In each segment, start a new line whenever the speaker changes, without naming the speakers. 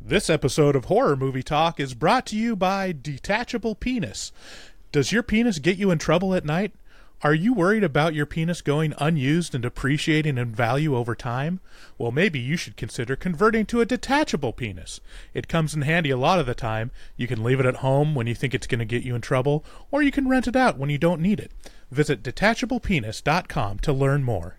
This episode of Horror Movie Talk is brought to you by Detachable Penis. Does your penis get you in trouble at night? Are you worried about your penis going unused and depreciating in value over time? Well, maybe you should consider converting to a detachable penis. It comes in handy a lot of the time. You can leave it at home when you think it's going to get you in trouble, or you can rent it out when you don't need it. Visit detachablepenis.com to learn more.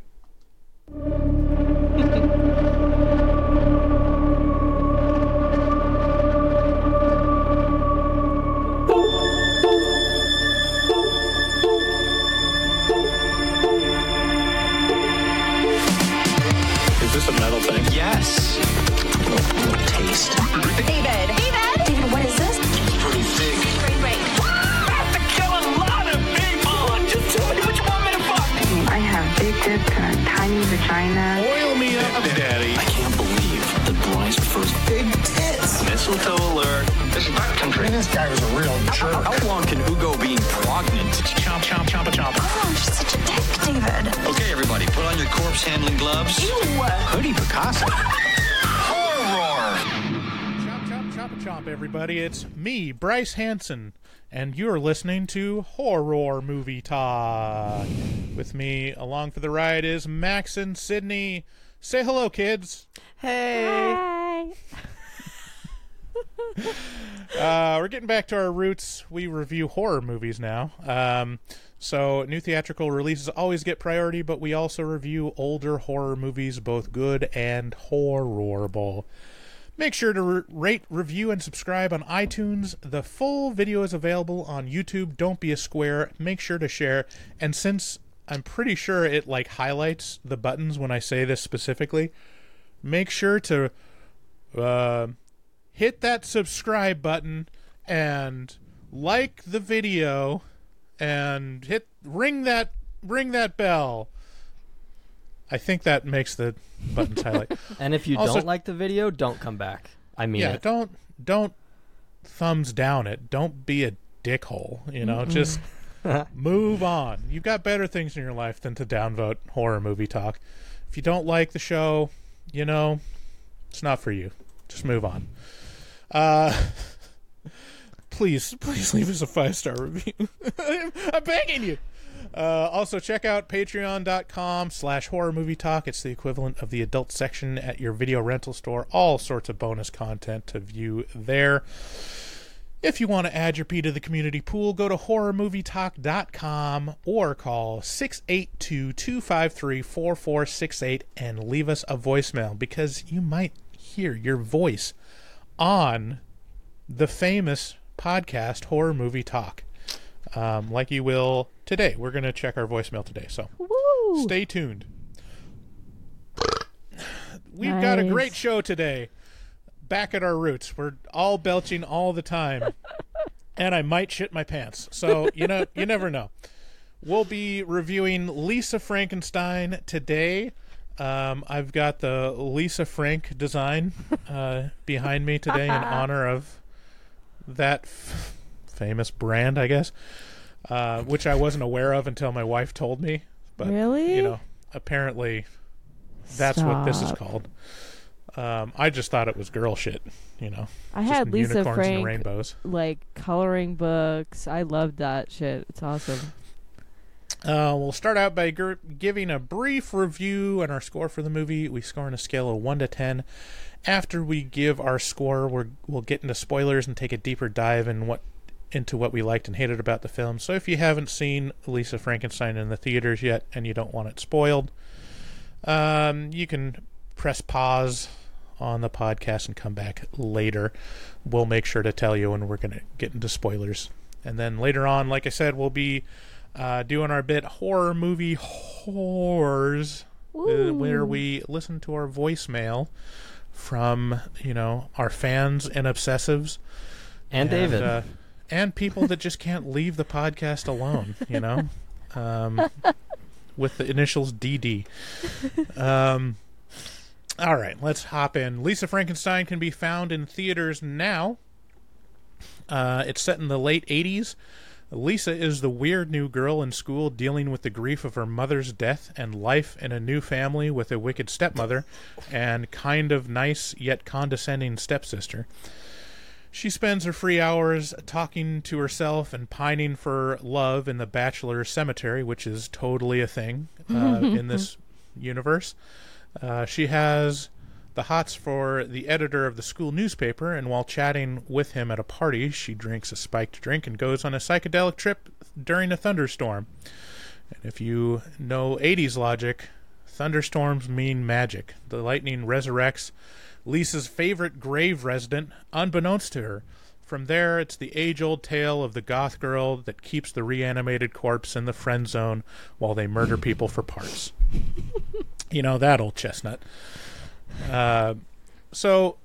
Tits.
Mistletoe alert. This is backcountry.
This guy was a real jerk.
How long can Hugo be pregnant?
Chomp, chomp, chomp, a chomp.
Oh, you're such a dick, David.
Okay, everybody, put on your corpse handling gloves.
Ew.
Hoodie Picasso.
Horror.
Chomp, chomp, chomp, chomp, everybody. It's me, Bryce Hanson, and you're listening to Horror Movie Talk. With me along for the ride is Max and Sydney. Say hello, kids.
Hey.
Uh, we're getting back to our roots. We review horror movies now. Um, so, new theatrical releases always get priority, but we also review older horror movies, both good and horrible. Make sure to re- rate, review, and subscribe on iTunes. The full video is available on YouTube. Don't be a square. Make sure to share. And since I'm pretty sure it like highlights the buttons when I say this specifically, make sure to uh, hit that subscribe button and like the video and hit ring that ring that bell. I think that makes the buttons highlight.
And if you
Also-
don't like the video, don't come back. I mean
yeah,
it.
don't don't thumbs down it. Don't be a dickhole. You know, just move on. You've got better things in your life than to downvote horror movie talk. If you don't like the show, you know, it's not for you. Just move on. Uh, please, please leave us a five star review. I'm begging you. Uh, also, check out patreon.com slash horror movie talk. It's the equivalent of the adult section at your video rental store. All sorts of bonus content to view there. If you want to add your P to the community pool, go to horrormovietalk.com or call 682 253 4468 and leave us a voicemail because you might hear your voice on the famous podcast Horror Movie Talk. Um, like you will today. We're going to check our voicemail today, so
Woo!
stay tuned. We've got a great show today. Back at our roots. We're all belching all the time. and I might shit my pants. So, you know, you never know. We'll be reviewing Lisa Frankenstein today. Um, I've got the Lisa Frank design uh, behind me today in honor of that f- famous brand, I guess, uh, which I wasn't aware of until my wife told me. But
Really?
you know, apparently that's what this is called. Um, I just thought it was girl shit, you know.
I
just
had Lisa
unicorns and
Frank
rainbows.
like coloring books. I loved that shit. It's awesome.
Uh, we'll start out by gr- giving a brief review and our score for the movie. We score on a scale of 1 to 10. After we give our score, we're, we'll get into spoilers and take a deeper dive in what into what we liked and hated about the film. So if you haven't seen Lisa Frankenstein in the theaters yet and you don't want it spoiled, um, you can press pause on the podcast and come back later. We'll make sure to tell you when we're going to get into spoilers. And then later on, like I said, we'll be uh, doing our bit horror movie horrors, uh, where we listen to our voicemail from you know our fans and obsessives
And David.
uh, and people that just can't leave the podcast alone. You know, um, with the initials DD. Um, all right, let's hop in. Lisa Frankenstein can be found in theaters now. Uh, it's set in the late 80s. Lisa is the weird new girl in school dealing with the grief of her mother's death and life in a new family with a wicked stepmother and kind of nice yet condescending stepsister. She spends her free hours talking to herself and pining for love in the bachelor cemetery, which is totally a thing uh, in this universe. Uh, she has the hots for the editor of the school newspaper, and while chatting with him at a party, she drinks a spiked drink and goes on a psychedelic trip during a thunderstorm. And if you know 80s logic, thunderstorms mean magic. The lightning resurrects Lisa's favorite grave resident, unbeknownst to her. From there, it's the age old tale of the goth girl that keeps the reanimated corpse in the friend zone while they murder people for parts. you know, that old chestnut. Uh, so,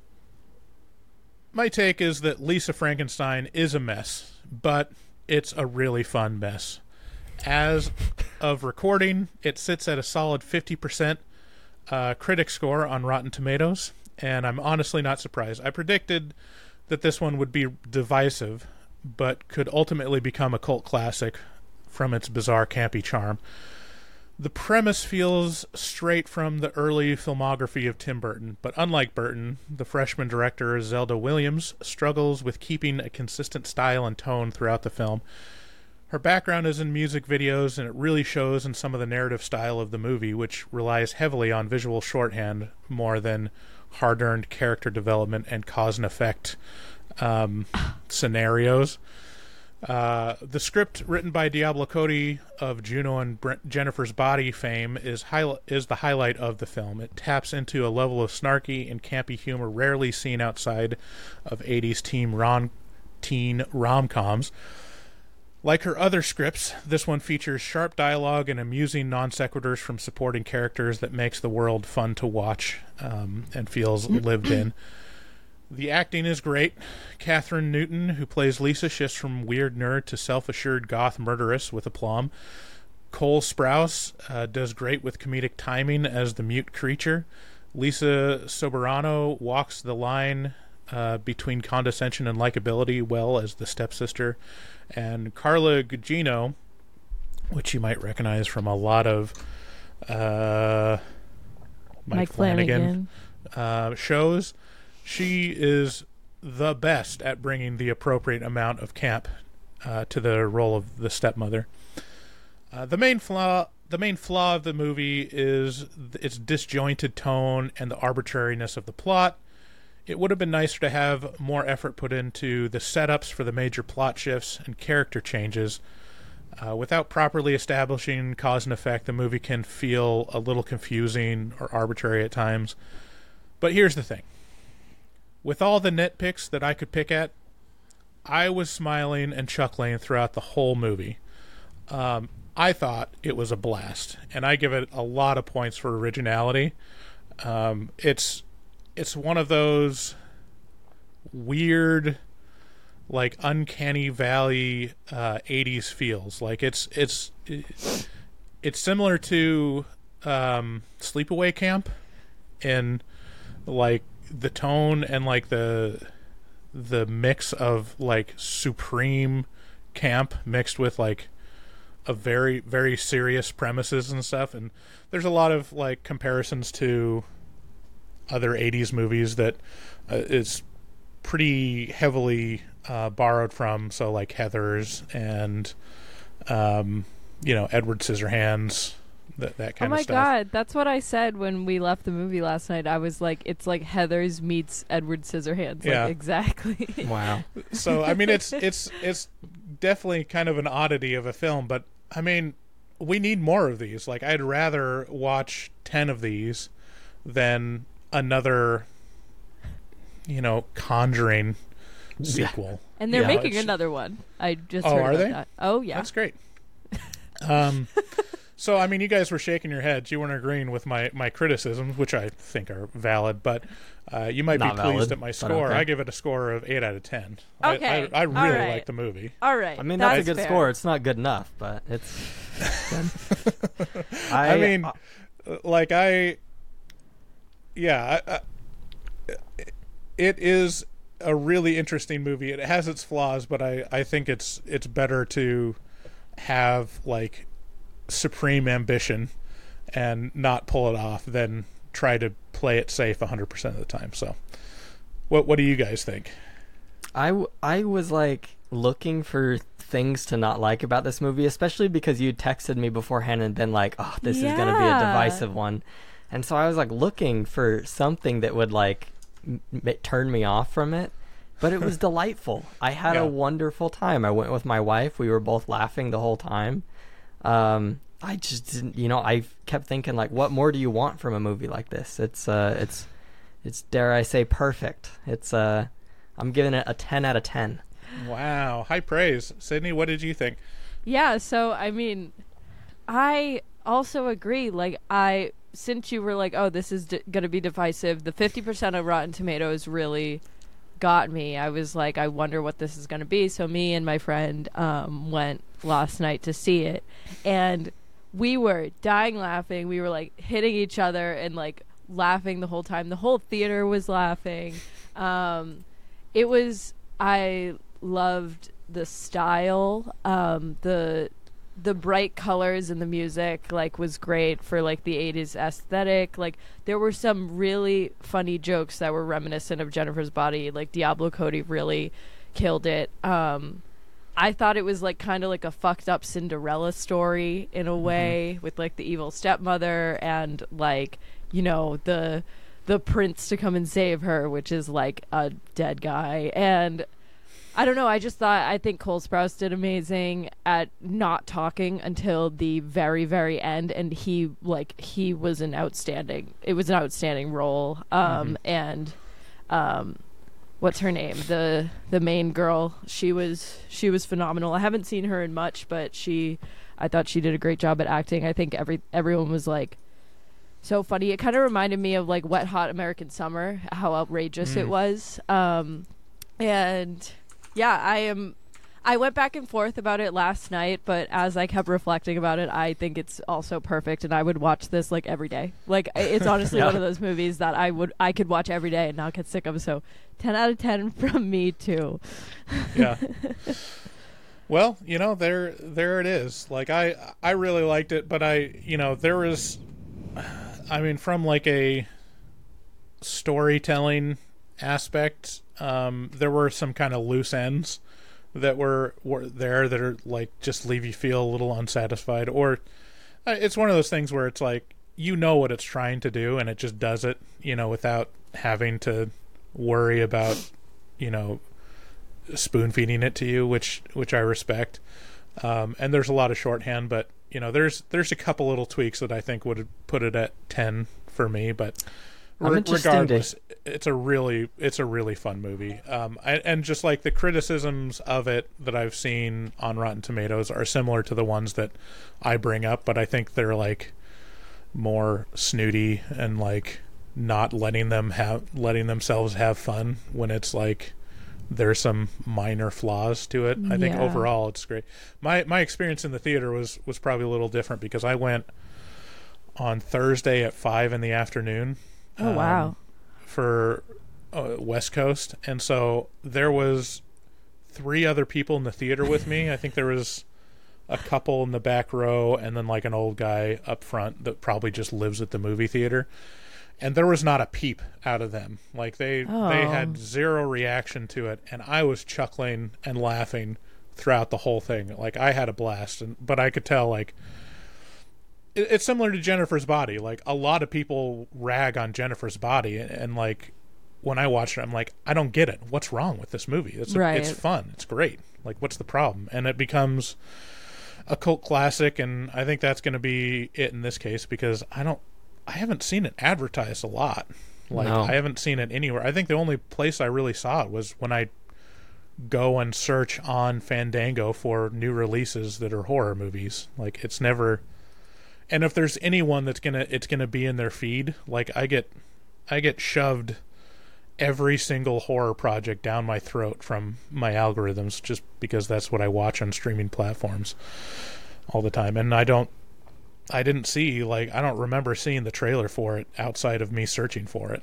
my take is that Lisa Frankenstein is a mess, but it's a really fun mess. As of recording, it sits at a solid 50% uh, critic score on Rotten Tomatoes, and I'm honestly not surprised. I predicted that this one would be divisive, but could ultimately become a cult classic from its bizarre, campy charm. The premise feels straight from the early filmography of Tim Burton, but unlike Burton, the freshman director Zelda Williams struggles with keeping a consistent style and tone throughout the film. Her background is in music videos, and it really shows in some of the narrative style of the movie, which relies heavily on visual shorthand more than hard earned character development and cause and effect um, scenarios. Uh, the script written by Diablo Cody of Juno and Brent Jennifer's Body fame is is the highlight of the film. It taps into a level of snarky and campy humor rarely seen outside of 80s teen rom teen rom-coms. Like her other scripts, this one features sharp dialogue and amusing non sequiturs from supporting characters that makes the world fun to watch um, and feels lived in. The acting is great. Kathryn Newton, who plays Lisa, shifts from weird nerd to self assured goth murderess with aplomb. Cole Sprouse uh, does great with comedic timing as the mute creature. Lisa Soberano walks the line uh, between condescension and likability well as the stepsister. And Carla Gugino, which you might recognize from a lot of uh, Mike,
Mike
Flanagan,
Flanagan.
uh, shows, she is the best at bringing the appropriate amount of camp uh, to the role of the stepmother. Uh, the main flaw, the main flaw of the movie is its disjointed tone and the arbitrariness of the plot. It would have been nicer to have more effort put into the setups for the major plot shifts and character changes. Uh, without properly establishing cause and effect, the movie can feel a little confusing or arbitrary at times. But here's the thing with all the nitpicks that I could pick at, I was smiling and chuckling throughout the whole movie. Um, I thought it was a blast, and I give it a lot of points for originality. Um, it's it's one of those weird, like uncanny valley uh, '80s feels. Like it's it's it's similar to um, Sleepaway Camp, in like the tone and like the the mix of like supreme camp mixed with like a very very serious premises and stuff. And there's a lot of like comparisons to other 80s movies that uh, is pretty heavily uh, borrowed from. So like heathers and um, you know edward scissorhands that, that
Oh
kind
my
of stuff
god, that's what I said when we left the movie last night. I was like, it's like Heathers meets Edward Scissorhands. Like,
Yeah.
exactly.
Wow.
so I mean, it's it's it's definitely kind of an oddity of a film, but I mean, we need more of these. Like, I'd rather watch ten of these than another, you know, Conjuring sequel.
and they're
Yeah,
making another one. I just
Oh,
heard
are
about
they?
that. Oh yeah.
That's great. Um, so I mean, you guys were shaking your heads. You weren't agreeing with my my criticisms, which I think are valid. But uh, you might
Not
be pleased
valid,
at my score.
okay.
I give it a score of eight out of ten. I-
Okay,
I, I,
all
really
right.
like the movie.
All right.
I mean, that's, a good
fair.
score. It's not good enough, but it's. good.
I,
I,
mean,
uh,
like I, yeah, I, I, it is a really interesting movie. It has its flaws, but I I think it's it's better to have like supreme ambition and not pull it off than try to play it safe 100% of the time. So what what do you guys think?
I, w- I was like looking for things to not like about this movie, especially because you texted me beforehand and been like, "Oh, this is going to be a divisive one," and so I was like looking for something that would like m- m- turn me off from it. But it was delightful. I had
Yeah.
a wonderful time. I went with my wife. We were both laughing the whole time. Um, I just didn't, you know, I kept thinking like, what more do you want from a movie like this? It's, uh, it's, it's dare I say perfect. It's, uh, I'm giving it a ten out of ten.
Wow, high praise. Sydney, what did you think?
Yeah, so I mean, I also agree. Like, I since you were like, "Oh, this is d- going to be divisive," the fifty percent of Rotten Tomatoes really got me. I was like, "I wonder what this is going to be." So me and my friend um, went last night to see it, and we were dying laughing. We were like hitting each other and like laughing the whole time. The whole theater was laughing. Um, it was I loved the style, um, the the bright colors and the music like was great for like the 80s aesthetic like there were some really funny jokes that were reminiscent of jennifer's body like diablo cody really killed it um i thought it was like kind of like a fucked up cinderella story in a way with like the evil stepmother and like you know the the prince to come and save her which is like a dead guy and I don't know. I just thought I think Cole Sprouse did amazing at not talking until the very very end, and he like he was an outstanding. It was an outstanding role. Um and um, what's her name? The the main girl. She was she was phenomenal. I haven't seen her in much, but she, I thought she did a great job at acting. I think every everyone was like so funny. It kind of reminded me of like Wet Hot American Summer, how outrageous it was. Um, and yeah, I am. I went back and forth about it last night, but as I kept reflecting about it, I think it's also perfect, and I would watch this like every day. Like it's honestly
Yeah.
one of those movies that I would I could watch every day and not get sick of. So, ten out of ten from me too.
Yeah. well, you know, there there it is. Like I I really liked it, but I, you know, there was I mean from like a storytelling aspect, um there were some kind of loose ends that were were there that are like just leave you feel a little unsatisfied or uh, it's one of those things where it's like you know what it's trying to do and it just does it, you know, without having to worry about, you know, spoon feeding it to you, which which I respect. Um, and there's a lot of shorthand, but you know, there's there's a couple little tweaks that I think would put it at ten for me. But re-
interested to-
regardless, it's a really it's a really fun movie. Um, I, and just like the criticisms of it that I've seen on Rotten Tomatoes are similar to the ones that I bring up, but I think they're like more snooty and like not letting them have letting themselves have fun when it's like there's some minor flaws to it. I think
Yeah.
overall it's great. My my experience in the theater was was probably a little different because I went on Thursday at five in the afternoon
Oh
Um,
wow!
for uh, West Coast, and so there was three other people in the theater with me. I think there was a couple in the back row, and then like an old guy up front that probably just lives at the movie theater. And there was not a peep out of them. Like they they
Oh.
had zero reaction to it, and I was chuckling and laughing throughout the whole thing. Like I had a blast, and but I could tell like it, it's similar to Jennifer's Body. Like a lot of people rag on Jennifer's Body, and, and like when I watched it, I'm like, I don't get it. What's wrong with this movie? It's
Right.
it's fun. It's great. Like what's the problem? And it becomes a cult classic, and I think that's going to be it in this case because I don't, I haven't seen it advertised a lot. Like
No.
I haven't seen it anywhere. I think the only place I really saw it was when I go and search on Fandango for new releases that are horror movies. Like it's never and if there's anyone that's gonna it's gonna be in their feed, like I get I get shoved every single horror project down my throat from my algorithms just because that's what I watch on streaming platforms all the time. And I don't I didn't see like I don't remember seeing the trailer for it outside of me searching for it.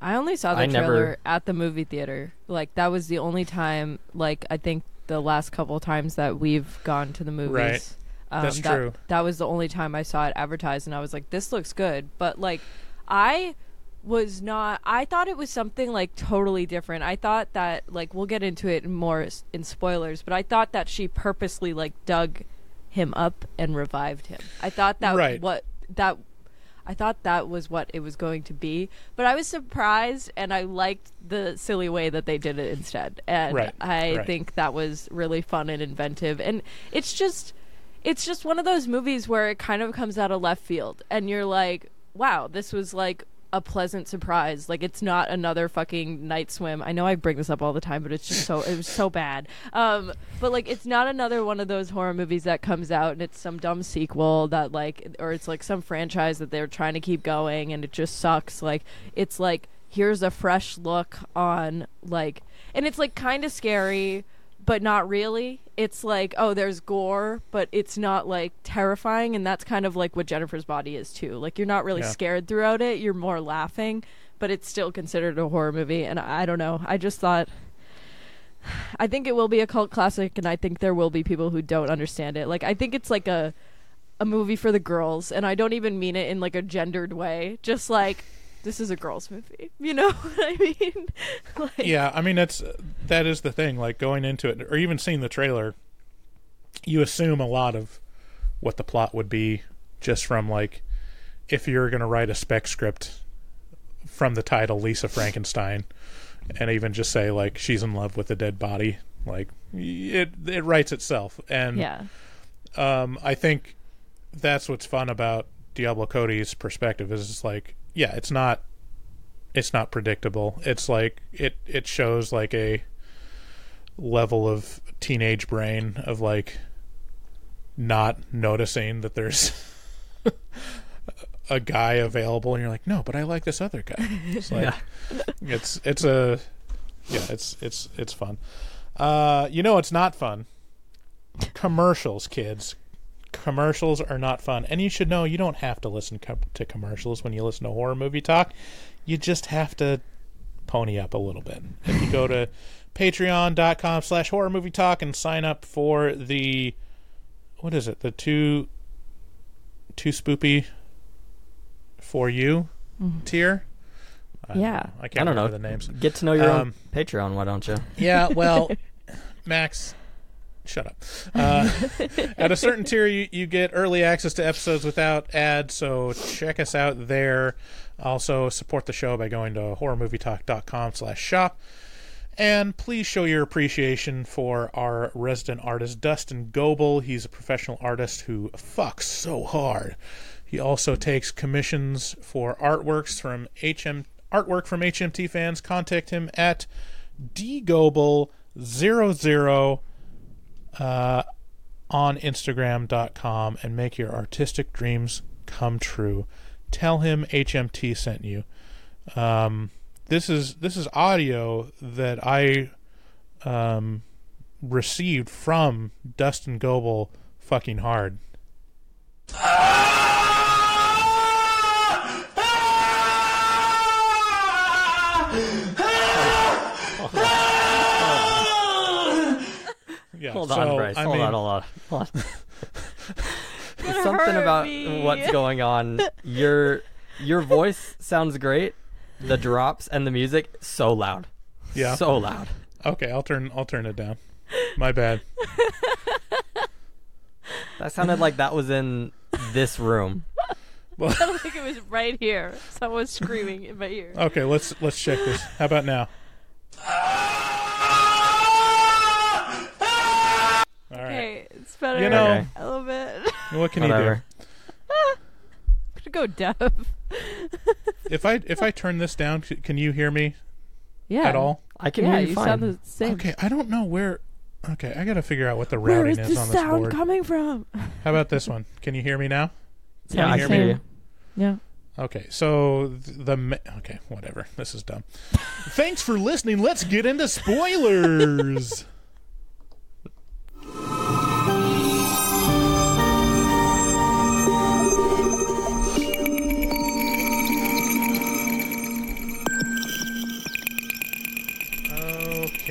I only saw the
I
trailer
never-
at the movie theater. Like that was the only time. Like I think the last couple times that we've gone to the movies.
Right.
Um,
That's
that,
true.
That was the only time I saw it advertised, and I was like, "This looks good." But like, I was not. I thought it was something like totally different. I thought that like we'll get into it more in spoilers, but I thought that she purposely like dug him up and revived him. I thought that
Right.
what that I thought that was what it was going to be, but I was surprised and I liked the silly way that they did it instead. And
Right,
I
right.
think that was really fun and inventive. And it's just it's just one of those movies where it kind of comes out of left field and you're like, "Wow, this was like a pleasant surprise. Like it's not another fucking night swim. I know I bring this up all the time, but it's just so it was so bad. Um, but like it's not another one of those horror movies that comes out and it's some dumb sequel that like or it's like some franchise that they're trying to keep going and it just sucks. Like it's like here's a fresh look on like and it's like kind of scary but not really. It's like, oh, there's gore, but it's not like terrifying, and that's kind of like what Jennifer's Body is too. Like you're not really
Yeah.
scared throughout it; you're more laughing, but it's still considered a horror movie. And I I don't know. I just thought, I think it will be a cult classic, and I think there will be people who don't understand it. Like I think it's like a a movie for the girls, and I don't even mean it in like a gendered way. Just like this is a girls' movie. You know what I mean? like,
Yeah, I mean it's that is the thing. Like going into it, or even seeing the trailer, you assume a lot of what the plot would be just from like if you're going to write a spec script from the title Lisa Frankenstein, and even just say like she's in love with a dead body, like it it writes itself. And
Yeah.
um, I think that's what's fun about Diablo Cody's perspective is it's like, yeah, it's not, it's not predictable. It's like it it shows like a level of teenage brain of like not noticing that there's a guy available, and you're like, no, but I like this other guy. It's like it's it's a yeah, it's it's it's fun. Uh, you know, it's not fun. Commercials, kids commercials are not fun. And you should know you don't have to listen co- to commercials when you listen to horror movie talk. You just have to pony up a little bit. If you go to patreon.com slash horror movie talk and sign up for the what is it? The two two spoopy for you tier? I don't
Yeah.
I
I
can't
don't know.
the names.
Get to know your
Um,
own Patreon, why don't you?
Yeah, well, Max, shut up. Uh, at a certain tier, you, you get early access to episodes without ads, so check us out there. Also, support the show by going to horrormovietalk.com slash shop. And please show your appreciation for our resident artist, Dustin Goebel. He's a professional artist who fucks so hard. He also takes commissions for artworks from HM artwork from HMT fans. Contact him at dgoebel00 uh, on Instagram.com and make your artistic dreams come true. Tell him HMT sent you. Um, this is this is audio that I um, received from Dustin Goebel fucking hard. Yeah,
Hold
so,
on, Bryce.
I
hold
mean,
on, hold on. Hold on. There's something about
me.
what's going on. Your your voice sounds great. The drops and the music so loud.
Yeah.
So loud.
Okay, I'll turn I'll turn it down. My bad.
That sounded like that was in this room.
Well, I think it was right here. Someone was screaming in my ear.
Okay, let's let's check this. How about now? All right.
Okay, it's better.
You know-
Okay.
a little bit.
What can
Whatever.
you
go deaf.
do? If I if I turn this down, c- can you hear me
Yeah.
at all?
I can
Yeah,
hear you,
you
fine.
sound the same.
Okay, I don't know where. Okay, I got to figure out what the
Where
routing
is
is
the
on this
sound
board.
coming from?
How about this one? Can you hear me now?
yeah,
you
I
hear
can hear
me?
you.
Yeah.
Okay, so th- the ma- okay, whatever. This is dumb. Thanks for listening. Let's get into spoilers.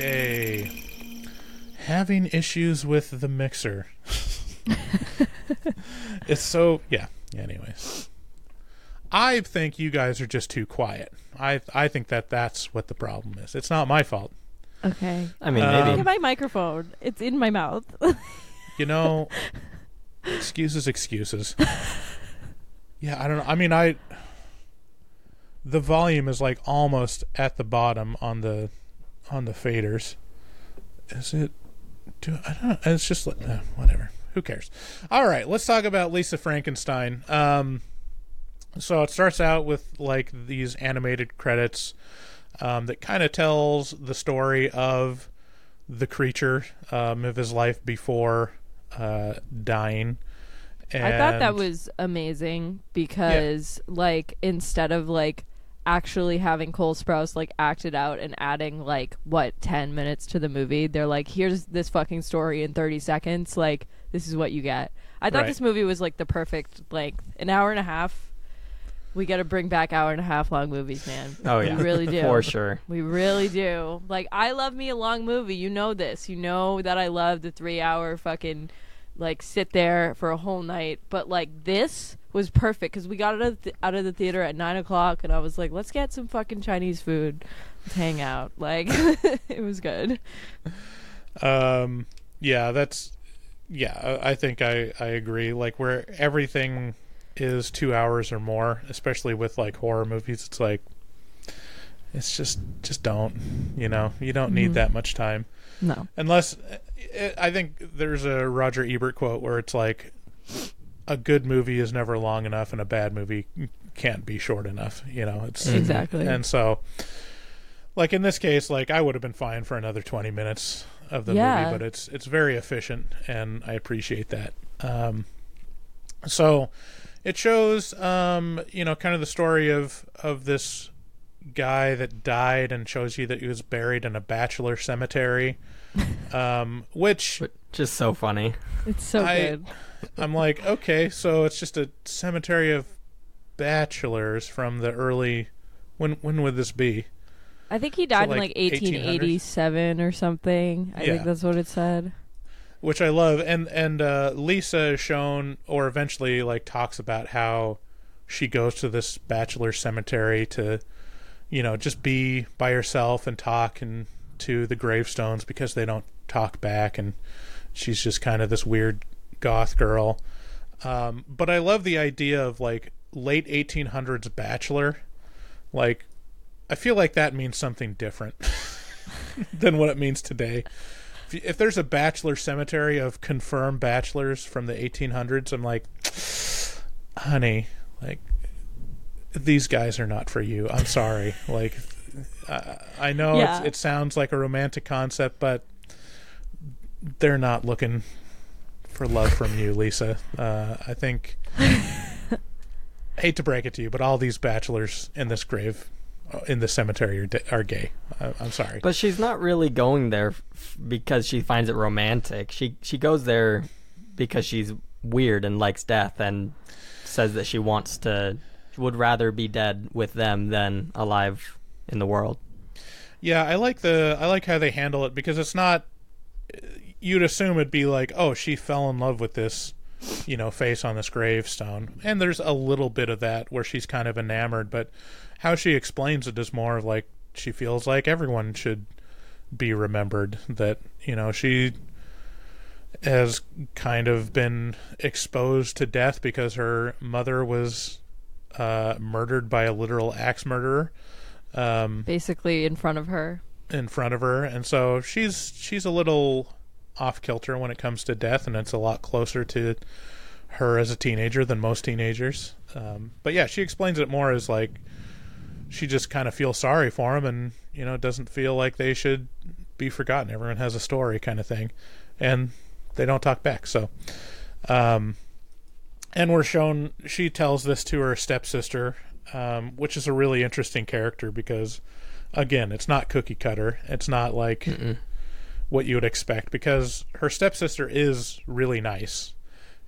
Okay. Having issues with the mixer. it's so yeah. Anyways, I think you guys are just too quiet. I I think that that's what the problem is. It's not my fault.
Okay.
I mean,
Um,
Look
maybe
at my microphone. It's in my mouth.
You know, excuses, excuses. Yeah, I don't know. I mean, I the volume is like almost at the bottom on the on the faders. Is it? Do I don't? know. It's just like uh, whatever. Who cares? All right, let's talk about Lisa Frankenstein. Um, so it starts out with like these animated credits um, that kind of tells the story of the creature um, of his life before uh, dying. And
I thought that was amazing because, like, instead of like actually having Cole Sprouse like acted out and adding like what ten minutes to the movie, they're like, "Here's this fucking story in thirty seconds. Like, this is what you get." I thought
Right.
this movie was like the perfect length, an hour and a half. We got to bring back hour and a half long movies, man.
Oh yeah,
we really do.
for sure.
We really do. Like I love me a long movie. You know this. You know that I love the three hour fucking like sit there for a whole night. But like this was perfect because we got out of the, out of the theater at nine o'clock, and I was like, let's get some fucking Chinese food, let's hang out. Like it was good.
Um, yeah, that's yeah. I I think I I agree. Like where everything is two hours or more, especially with like horror movies, it's like it's just just don't. You know, you don't need mm-hmm. that much time
No.
unless. I- I think there's a Roger Ebert quote where it's like a good movie is never long enough and a bad movie can't be short enough. You know, it's mm-hmm.
Exactly.
and so like in this case like i would have been fine for another 20 minutes of the
Yeah.
movie but it's it's very efficient and i appreciate that um so it shows um you know kind of the story of of this guy that died and shows you that he was buried in a bachelor cemetery um which
just so funny.
It's so
I-
good.
I'm like, okay, so it's just a cemetery of bachelors from the early. When when would this be?
I think he died
like,
in like
1800s?
1887 or something. I
Yeah.
think that's what it said.
Which I love, and and uh, Lisa is shown, or eventually like talks about how she goes to this bachelor cemetery to, you know, just be by herself and talk and to the gravestones because they don't talk back, and she's just kind of this weird goth girl. Um, but I love the idea of like late 1800s bachelor. Like, I feel like that means something different than what it means today. If, if there's a bachelor cemetery of confirmed bachelors from the 1800s, I'm like, honey, like, these guys are not for you. I'm sorry. like, I, I know
Yeah.
it's, it sounds like a romantic concept, but they're not looking for love from you, Lisa. Uh, I think. hate to break it to you, but all these bachelors in this grave, in the cemetery, are, are gay. I, I'm sorry.
But she's not really going there f- because she finds it romantic. She she goes there because she's weird and likes death and says that she wants to would rather be dead with them than alive in the world.
Yeah, I like the I like how they handle it because it's not. You'd assume it'd be like, oh, she fell in love with this, you know, face on this gravestone, and there's a little bit of that where she's kind of enamored, but how she explains it is more of like she feels like everyone should be remembered that you know she has kind of been exposed to death because her mother was uh, murdered by a literal axe murderer. Um,
Basically in front of her.
in front of her and so she's she's a little off kilter when it comes to death and it's a lot closer to her as a teenager than most teenagers um, but yeah she explains it more as like she just kind of feels sorry for him and you know doesn't feel like they should be forgotten. Everyone has a story kind of thing. And they don't talk back so um, and we're shown she tells this to her stepsister um, which is a really interesting character because again it's not cookie cutter. It's not like what you would expect because her stepsister is really nice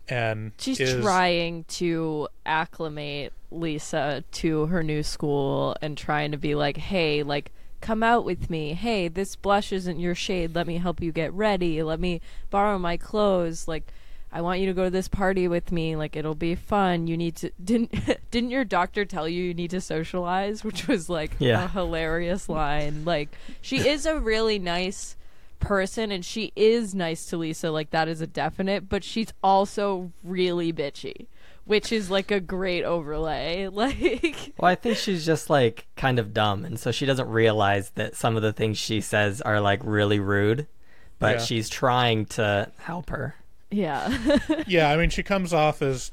and
She's
is,
trying to acclimate Lisa to her new school and trying to be like, hey, like, come out with me. Hey, this blush isn't your shade. Let me help you get ready. Let me borrow my clothes. Like, I want you to go to this party with me. Like, it'll be fun. You need to didn't didn't your doctor tell you you need to socialize, which was like
Yeah.
a hilarious line. Like, she is a really nice person and she is nice to Lisa, like that is a definite, but she's also really bitchy, which is like a great overlay. Like
Well, I think she's just like kind of dumb, and so she doesn't realize that some of the things she says are like really rude, but
Yeah.
she's trying to help her.
yeah.
yeah, I mean, she comes off as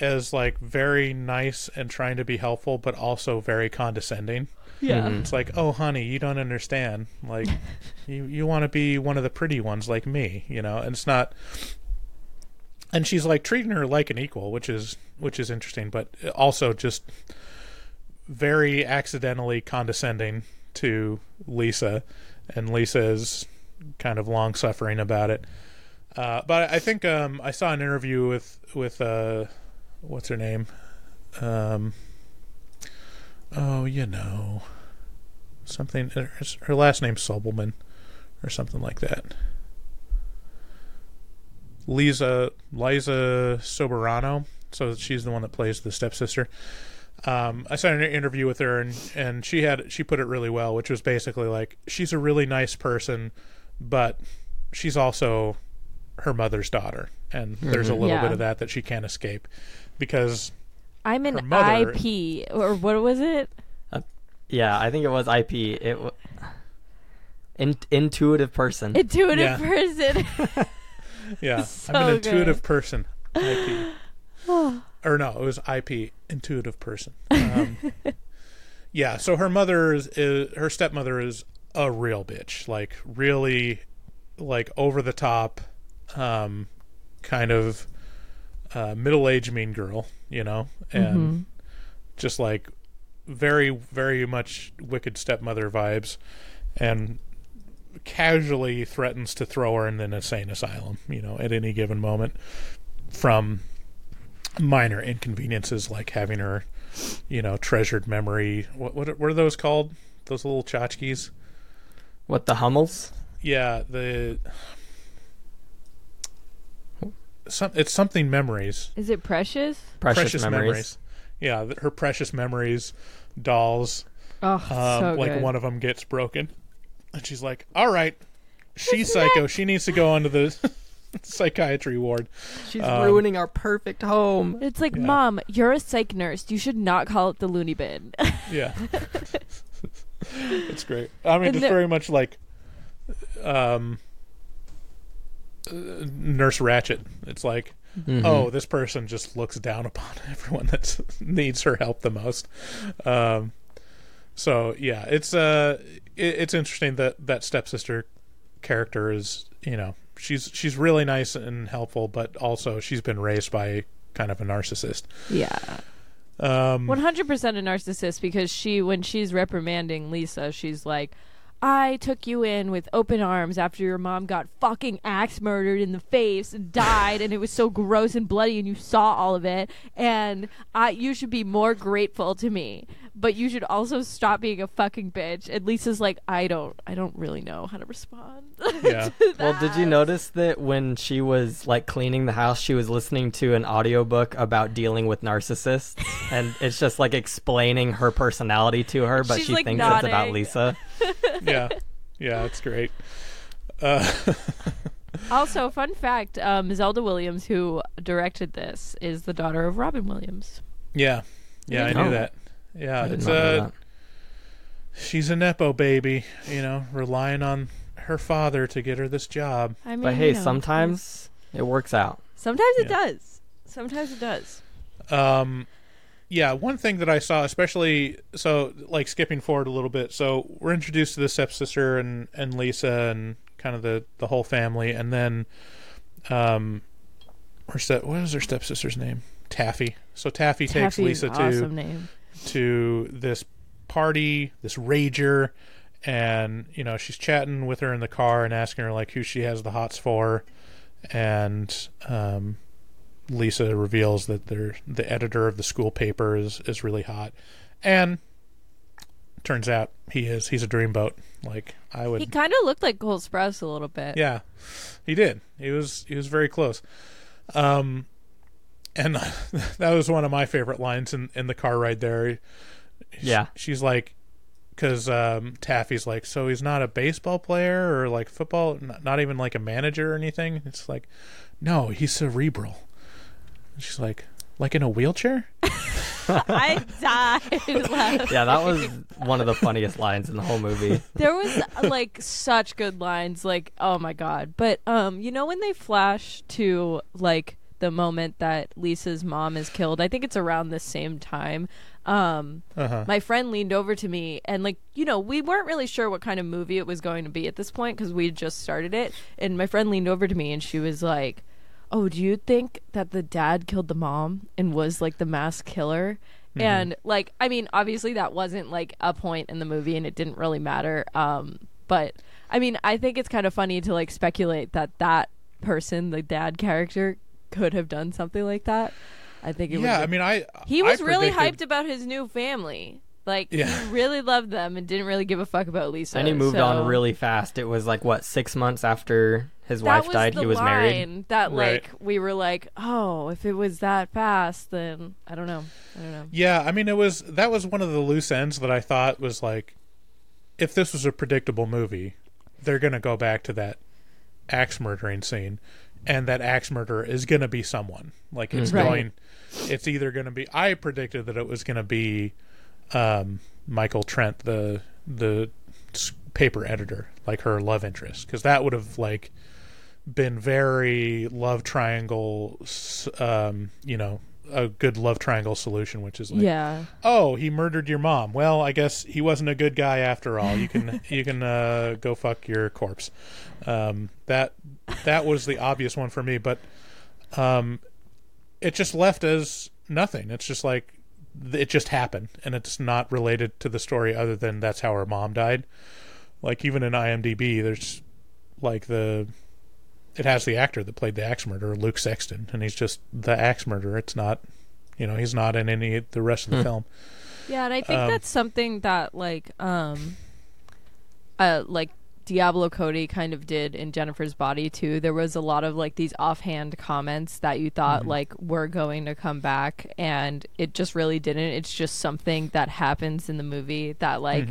as like very nice and trying to be helpful, but also very condescending.
yeah. Mm-hmm.
It's like, oh, honey, you don't understand. Like, you you want to be one of the pretty ones like me, you know. And it's not. And she's like treating her like an equal, which is which is interesting, but also just very accidentally condescending to Lisa, and Lisa is kind of long suffering about it. Uh, but I think um, I saw an interview with with uh, what's her name? Um, oh, you know, something. Her, her last name's Sobelman, or something like that. Lisa Liza Soberano. So she's the one that plays the stepsister. Um, I saw an interview with her, and and she had she put it really well, which was basically like she's a really nice person, but she's also her mother's daughter, and there's a little
Yeah.
bit of that that she can't escape because
I'm
Her
an
mother-
IP or what was it?
Yeah, I think it was IP. It w- in- intuitive person.
Intuitive
Yeah.
person.
Yeah,
So
I'm an
good.
intuitive person. IP. or no, it was IP, intuitive person. Um, yeah, so her mother is, is her stepmother is a real bitch, like really, like over the top, um, kind of uh, middle aged mean girl, you know, and just like very, very much wicked stepmother vibes, and casually threatens to throw her in an insane asylum, you know, at any given moment from minor inconveniences like having her, you know, treasured memory. What what, what are those called? Those little tchotchkes?
what the Hummels?
Yeah, the some it's something memories.
Is it precious?
Precious, memories.
Yeah, her precious memories dolls.
Oh,
Um,
so
like
good.
one of them gets broken, and she's like, "All right, she's psycho. She needs to go onto the psychiatry ward."
She's
Um,
ruining our perfect home.
It's like,
Yeah.
mom, you're a psych nurse. You should not call it the loony bin.
Yeah. it's great. I mean,
And
it's
the-
very much like um, uh, Nurse Ratched. It's like,
Mm-hmm.
oh, this person just looks down upon everyone that needs her help the most. Um, so yeah, it's uh, it, it's interesting that that stepsister character is, you know, she's she's really nice and helpful, but also she's been raised by kind of a narcissist.
yeah.
Um,
100% a narcissist because she, when she's reprimanding Lisa, she's like, I took you in with open arms after your mom got fucking axe murdered in the face and died, and it was so gross and bloody, and you saw all of it. And I, you should be more grateful to me, but you should also stop being a fucking bitch. And Lisa's like, I don't, I don't really know how to respond.
yeah.
Well, did you notice that when she was like cleaning the house, she was listening to an audiobook about dealing with narcissists, and it's just like explaining her personality to her, but
She's,
she
like,
thinks it's about. Lisa.
yeah, yeah, it's great. Uh,
also, fun fact: um, Zelda Williams, who directed this, is the daughter of Robin Williams.
yeah, yeah, I
Oh.
knew that. Yeah, it's
not
uh, she's a nepo baby, you know, relying on her father to get her this job.
I mean,
But hey,
you know,
sometimes it works out.
Sometimes it
Yeah.
does. Sometimes it does.
Um, yeah, one thing that I saw, especially so, like skipping forward a little bit. So we're introduced to the stepsister and and Lisa and kind of the the whole family, and then, um, her step what is her stepsister's name? Taffy. So Taffy, takes
Taffy is
Lisa
an
to
awesome name.
To this party, this rager, and you know she's chatting with her in the car and asking her like who she has the hots for, and um, Lisa reveals that they're the editor of the school paper is is really hot, and turns out he is. He's a dreamboat. Like I would.
He kind of looked like Cole Sprouse a little bit.
Yeah, he did. He was he was very close. Um, and that was one of my favorite lines in in the car ride there.
Yeah.
she's like, because um, Taffy's like, so he's not a baseball player or like football, not, not even like a manager or anything. It's like, no, he's cerebral. And she's like, like in a wheelchair.
I died. laughing.
Yeah, that was one of the funniest lines in the whole movie.
there was like such good lines like oh my god but um you know when they flash to like the moment that lisa's mom is killed. I think it's around the same time. Um
Uh-huh.
my friend leaned over to me and like you know we weren't really sure what kind of movie it was going to be at this point because we had just started it. And my friend leaned over to me and she was like oh do you think that the dad killed the mom and was like the mass killer? And like i mean obviously that wasn't like a point in the movie and it didn't really matter. Um but i mean i think it's kind of funny to like speculate that that person the dad character could have done something like that i think it
Yeah,
would
I mean, I
he
I
was really
predicted-
hyped about his new family. Like
Yeah.
he really loved them and didn't really give a fuck about Lisa.
And he moved
so-
on really fast. It was like what six months after his
That
wife died, he was married.
line That
Right.
like we were like, oh, if it was that fast, then I don't know. I don't know.
Yeah, I mean, it was that was one of the loose ends that I thought was like, if this was a predictable movie, they're gonna go back to that axe murdering scene, and that axe murderer is gonna be someone. Like it's
Right.
going, it's either gonna be. I predicted that it was gonna be, um, Michael Trent, the the paper editor, like her love interest, because that would have like been very love triangle, um, you know, a good love triangle solution, which is like,
Yeah.
oh, he murdered your mom. Well, I guess he wasn't a good guy after all. You can you can uh, go fuck your corpse. Um, that that was the obvious one for me, but um, it just left as nothing. It's just like it just happened, and it's not related to the story other than that's how her mom died. Like even in IMDb, there's like the it has the actor that played the axe murderer, Luke Sexton, and he's just the axe murderer. It's not, you know, he's not in any of the rest of the film.
Yeah, and I think
Um,
that's something that like um uh like Diablo Cody kind of did in Jennifer's Body too. There was a lot of like these offhand comments that you thought like were going to come back and it just really didn't. It's just something that happens in the movie that like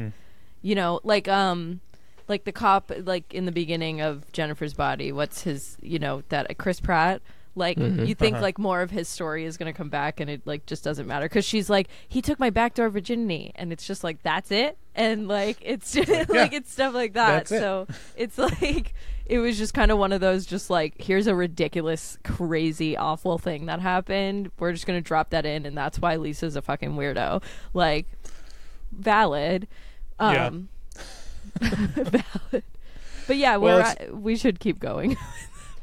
you know, like um like the cop like in the beginning of Jennifer's Body, what's his, you know, that Chris Pratt like you think like more of his story is going to come back and it like just doesn't matter cuz she's like he took my backdoor virginity and it's just like that's it and like it's just, like it's stuff like that.
That's it.
So it's like it was just kind of one of those just like here's a ridiculous crazy awful thing that happened. We're just going to drop that in and that's why Lisa's a fucking weirdo. Like valid.
Yeah.
Um valid. But yeah,
Well,
we're
it's-
at, we should keep going.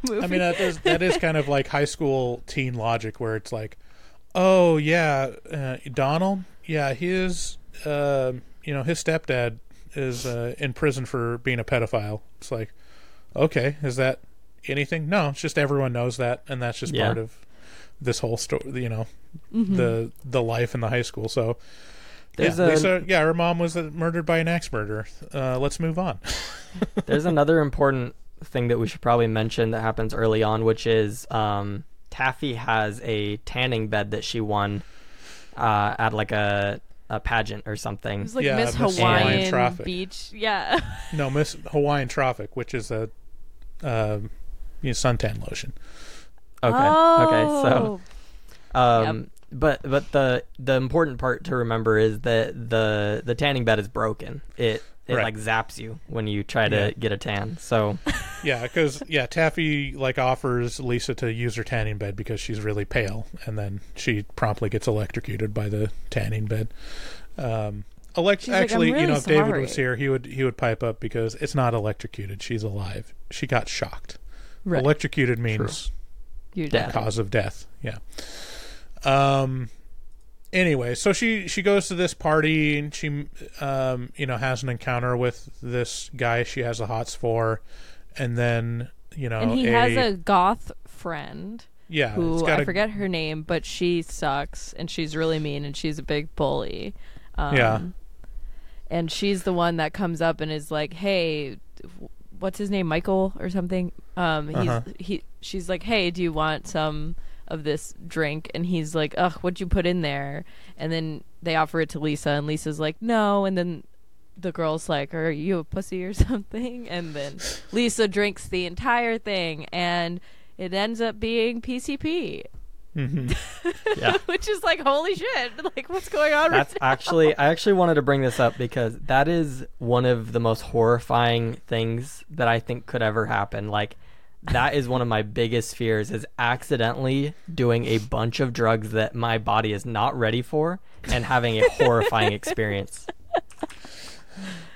I mean, that is that is kind of like high school teen logic, where it's like, oh yeah, uh, Donald, yeah, his, uh, you know, his stepdad is uh, in prison for being a pedophile. It's like, okay, is that anything? No, it's just everyone knows that, and that's just
Yeah.
part of this whole story. You know, the the life in the high school. So.
There's
yeah,
a-
Lisa, yeah, her mom was uh, murdered by an axe murderer. Uh, let's move on.
There's another important thing that we should probably mention that happens early on, which is um, Taffy has a tanning bed that she won uh, at like a, a pageant or something.
It was like
Yeah,
Miss
Miss
Hawaiian
Hawaiian
Traffic.
Beach. Yeah.
No, Miss Hawaiian Tropic, which is a uh, you know, suntan lotion.
Okay.
Oh.
Okay. So, um, but but the the important part to remember is that the the tanning bed is broken. It it
Right.
like zaps you when you try to
Yeah.
get a tan. So
Yeah, because yeah, Taffy like offers Lisa to use her tanning bed because she's really pale, and then she promptly gets electrocuted by the tanning bed. Um, elect-
She's like, "I'm
actually, you know, if David was here, he would he would pipe up because it's not electrocuted; she's alive. She got shocked.
Right.
Electrocuted means
You're dead.
cause of death. Yeah. Um. Anyway, so she she goes to this party and she um you know has an encounter with this guy she has the hots for, and then you know
And he
a,
has a goth friend
yeah
who I
a-
forget her name, but she sucks and she's really mean and she's a big bully. Um,
Yeah.
and she's the one that comes up and is like, "Hey, what's his name, Michael or something?" Um, he's
Uh-huh.
he. She's like, "Hey, do you want some of this drink?" And he's like, "Ugh, what'd you put in there?" And then they offer it to Lisa, and Lisa's like, "No," and then. The girl's like, "Are you a pussy or something?" And then Lisa drinks the entire thing, and it ends up being PCP, mm-hmm.
Yeah.
which is like, holy shit! Like, what's going on?
That's
right now?
actually I actually wanted to bring this up because that is one of the most horrifying things that I think could ever happen. Like that is one of my biggest fears is accidentally doing a bunch of drugs that my body is not ready for and having a horrifying experience.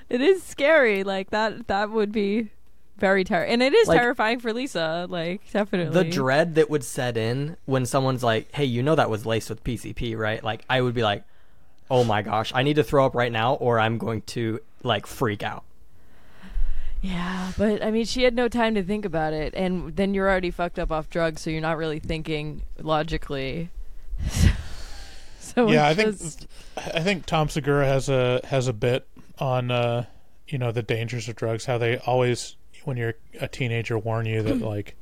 It is scary. Like that. That would be very terrifying, and it is
Like-
terrifying for Lisa. Like definitely
The dread that would set in when someone's like, "Hey, you know that was laced with PCP, right?" Like I would be like, "Oh my gosh, I need to throw up right now or I'm going to like freak out."
Yeah, but I mean, she had no time to think about it, and then you're already fucked up off drugs, so you're not really thinking logically. so
yeah, I think
just-
I think Tom Segura has a has a bit on uh, you know the dangers of drugs. How they always, when you're a teenager, warn you that like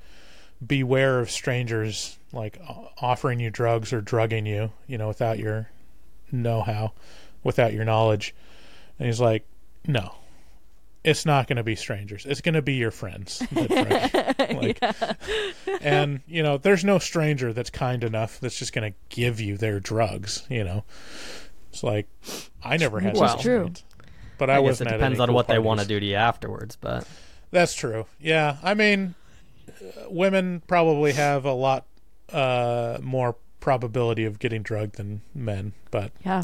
beware of strangers like offering you drugs or drugging you, you know, without your know how, without your knowledge. And he's like, no. It's not going to be strangers. It's going to be your friends. that drug you." Like, And you know, there's no stranger that's kind enough that's just going to give you their drugs. You know, it's like I never had.
Well-
such
true.
But I,
I, guess
wasn't
it
at
depends
any
on
cool
what they want to do to you afterwards, but
That's true. Yeah, I mean, uh, women probably have a lot uh, more probability of getting drugged than men, but
yeah,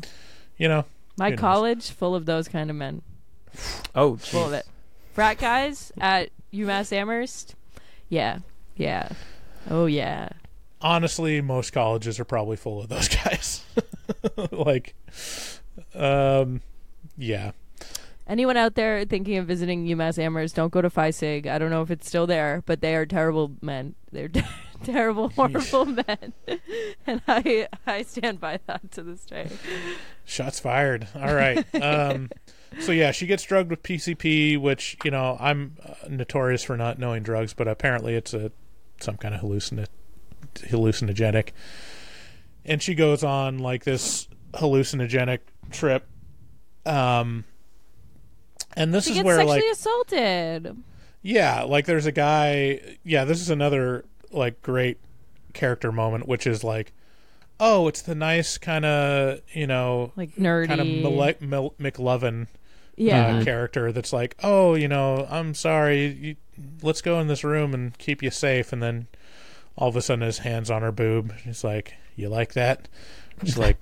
you know,
my
Who knows?
college full of those kind of men.
Oh,
Full of it. Frat guys at UMass Amherst. Yeah, yeah. Oh yeah.
honestly, most colleges are probably full of those guys. like, um, yeah,
Anyone out there thinking of visiting UMass Amherst, don't go to Phi Sig. I don't know if it's still there, but they are terrible men. They're terrible, horrible men, and I I stand by that to this day.
Shots fired. All right. Um, so yeah, she gets drugged with PCP, which you know I'm uh, notorious for not knowing drugs, but apparently it's a some kind of hallucin hallucinogenic. And she goes on like this hallucinogenic trip. Um, and this
She
is where
sexually
like
assaulted.
yeah, like there's a guy. Yeah, this is another like great character moment, which is like, oh, it's the nice kind of you know
Like nerdy.
kind of Mele- Mel- McLovin
yeah.
uh, character that's like, oh, you know, I'm sorry, you, let's go in this room and keep you safe, and then all of a sudden his hands on her boob. He's like, you like that? She's like,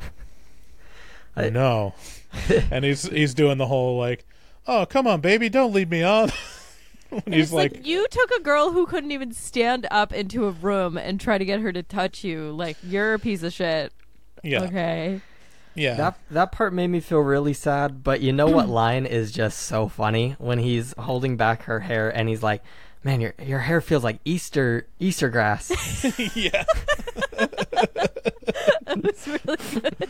I-
no, and he's he's doing the whole like, oh, come on, baby, don't lead me on. when
And
he's
it's like,
like,
you took a girl who couldn't even stand up into a room and try to get her to touch you. Like you're a piece of shit.
yeah,
Okay.
yeah,
That that part made me feel really sad, but you know what line is just so funny when he's holding back her hair and he's like, "Man, your your hair feels like Easter Easter grass."
yeah.
It's really good.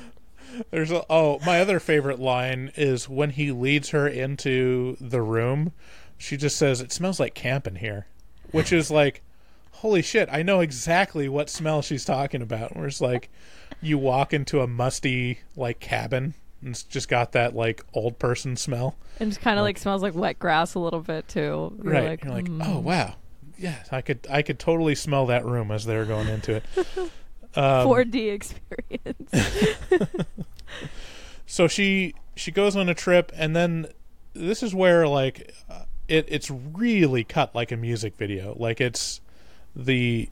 There's a, oh, my other favorite line is when he leads her into the room. She just says, "It smells like camp in here," which is like, holy shit! I know exactly what smell she's talking about. Where it's like, you walk into a musty like cabin and it's just got that like old person smell.
And it kind of like smells like wet grass a little bit too. You're
right?
Like,
You're like,
mm.
oh wow, yeah, I could I could totally smell that room as they're going into it. Um,
4D experience.
so she she goes on a trip and then this is where like it it's really cut like a music video. Like it's the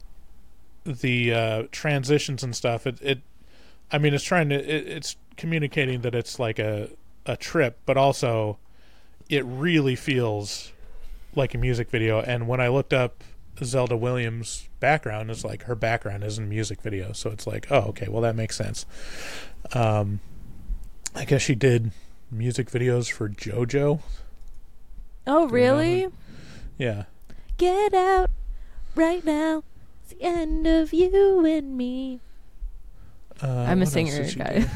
the uh transitions and stuff. It it i mean it's trying to it, it's communicating that it's like a a trip but also it really feels like a music video. And when i looked up zelda williams background it's like her background is in music video. So it's like oh okay well that makes sense. Um I guess she did music videos for JoJo.
Oh really?
Yeah.
Get out right now. It's the end of you and me.
Uh,
I'm a
what else
singer,
did she
guy.
do?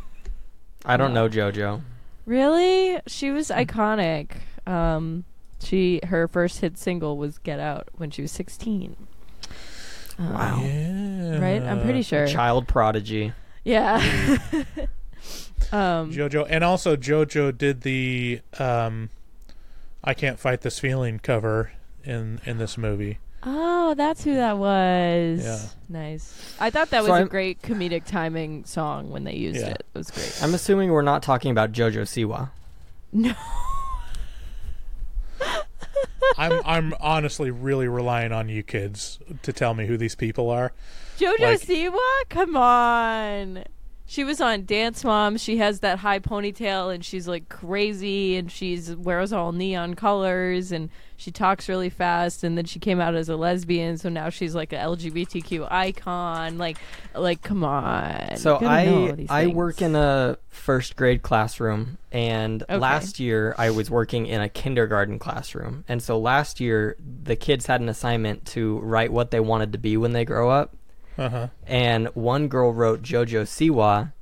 I don't know JoJo.
Really? She was iconic. Um, she her first hit single was "Get Out" when she was sixteen. Um,
Wow.
Yeah.
Right? I'm pretty sure.
Child prodigy.
Yeah. um,
JoJo, and also JoJo did the um, "I Can't Fight This Feeling" cover in in this movie.
oh, that's who that was.
Yeah.
Nice. I thought that
So
was a
I'm-
great comedic timing song when they used
Yeah.
it. It was great.
I'm assuming we're not talking about JoJo Siwa.
no.
I'm I'm honestly really relying on you kids to tell me who these people are.
JoJo
Like-
Siwa? Come on. She was on Dance Mom. She has that high ponytail and she's like crazy and she's wears all neon colors and she talks really fast and then she came out as a lesbian so now she's like a LGBTQ icon. Like like come on.
So
You gotta know
I I work in a first grade classroom, and
Okay.
last year I was working in a kindergarten classroom. And so last year the kids had an assignment to write what they wanted to be when they grow up.
Uh huh.
And one girl wrote JoJo Siwa,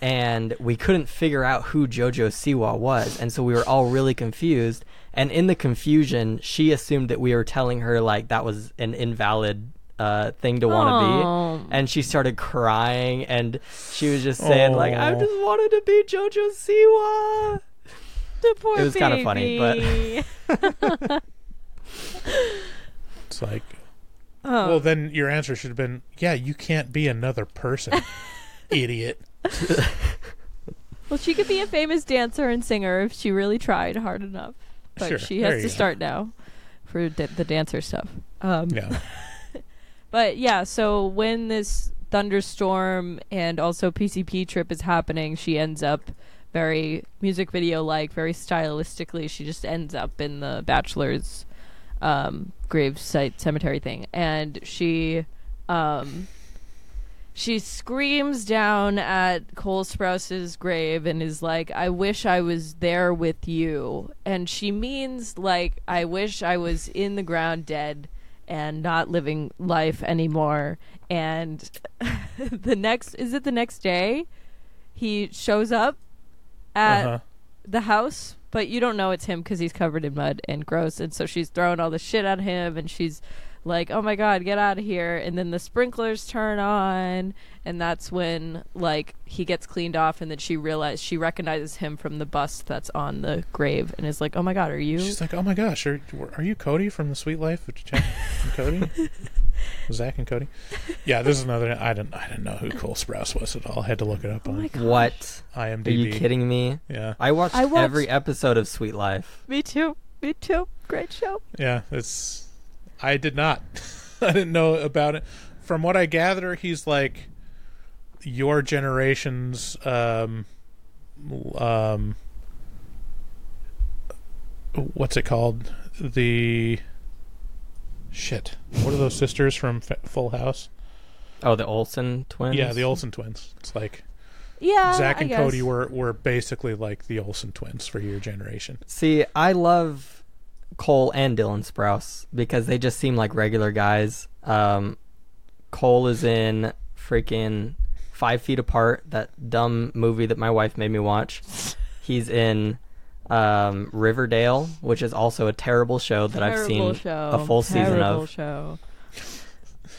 and we couldn't figure out who JoJo Siwa was, and so we were all really confused. And in the confusion, she assumed that we were telling her like that was an invalid uh, thing to want to be, and she started crying, and she was just saying like, "I just wanted to be JoJo Siwa."
The poor
It was kinda funny, but-
It's like,
Oh.
well, then your answer should have been, yeah, you can't be another person, idiot.
Well, she could be a famous dancer and singer if she really tried hard enough. But
Sure,
she has to
go.
start now for d- the dancer stuff. Um,
Yeah.
But yeah, so when this thunderstorm and also PCP trip is happening, she ends up very music video like, very stylistically. She just ends up in the bachelor's um, grave site cemetery thing, and she um, she screams down at Cole Sprouse's grave and is like, "I wish I was there with you," and she means like, "I wish I was in the ground dead." and not living life anymore. And the next is it the next day? He shows up at
Uh-huh.
the house, but you don't know it's him because he's covered in mud and gross. And so she's throwing all the shit at him, and she's like, "Oh my god, get out of here!" And then the sprinklers turn on, and that's when like he gets cleaned off, and then she realizes she recognizes him from the bust that's on the grave, and is like, "Oh my god, are you?"
She's like, oh my gosh, are, are you Cody from The Sweet Life of Cody? Zach and Cody? Yeah, this is another. I didn't. I didn't know who Cole Sprouse was at all. I had to look it up
oh my
on
god!
What?
IMDb.
Are you kidding me?
Yeah,
I watched,
I watched-
every episode of Sweet Life.
Me too. Me too. Great show.
yeah. It's. I did not. I didn't know about it. From what I gather, he's like your generation's um um what's it called the shit what are those sisters from F- full house
Oh, the Olsen twins.
yeah the olsen twins it's like
Yeah.
zach
I
and
guess.
cody were were basically like the olsen twins for your generation
See, I love Cole and Dylan Sprouse because they just seem like regular guys. Um, Cole is in freaking Five Feet Apart, that dumb movie that my wife made me watch. He's in um, Riverdale, which is also a terrible show that I've seen
show.
a full season
Terrible
of.
show.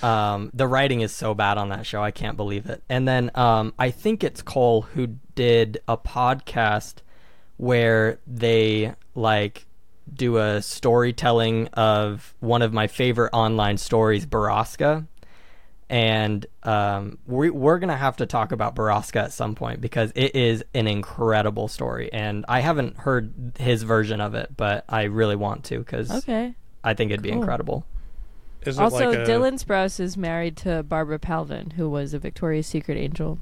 Um, the writing is so bad on that show, I can't believe it. And then um, I think it's Cole who did a podcast where they like do a storytelling of one of my favorite online stories, Borrasca. And um, we, we're gonna have to talk about Borrasca at some point because it is an incredible story, and I haven't heard his version of it, but I really want to because
Okay.
I think it'd be
Cool.
incredible.
is it
Also,
like a,
Dylan Sprouse is married to Barbara Palvin, who was a Victoria's Secret angel.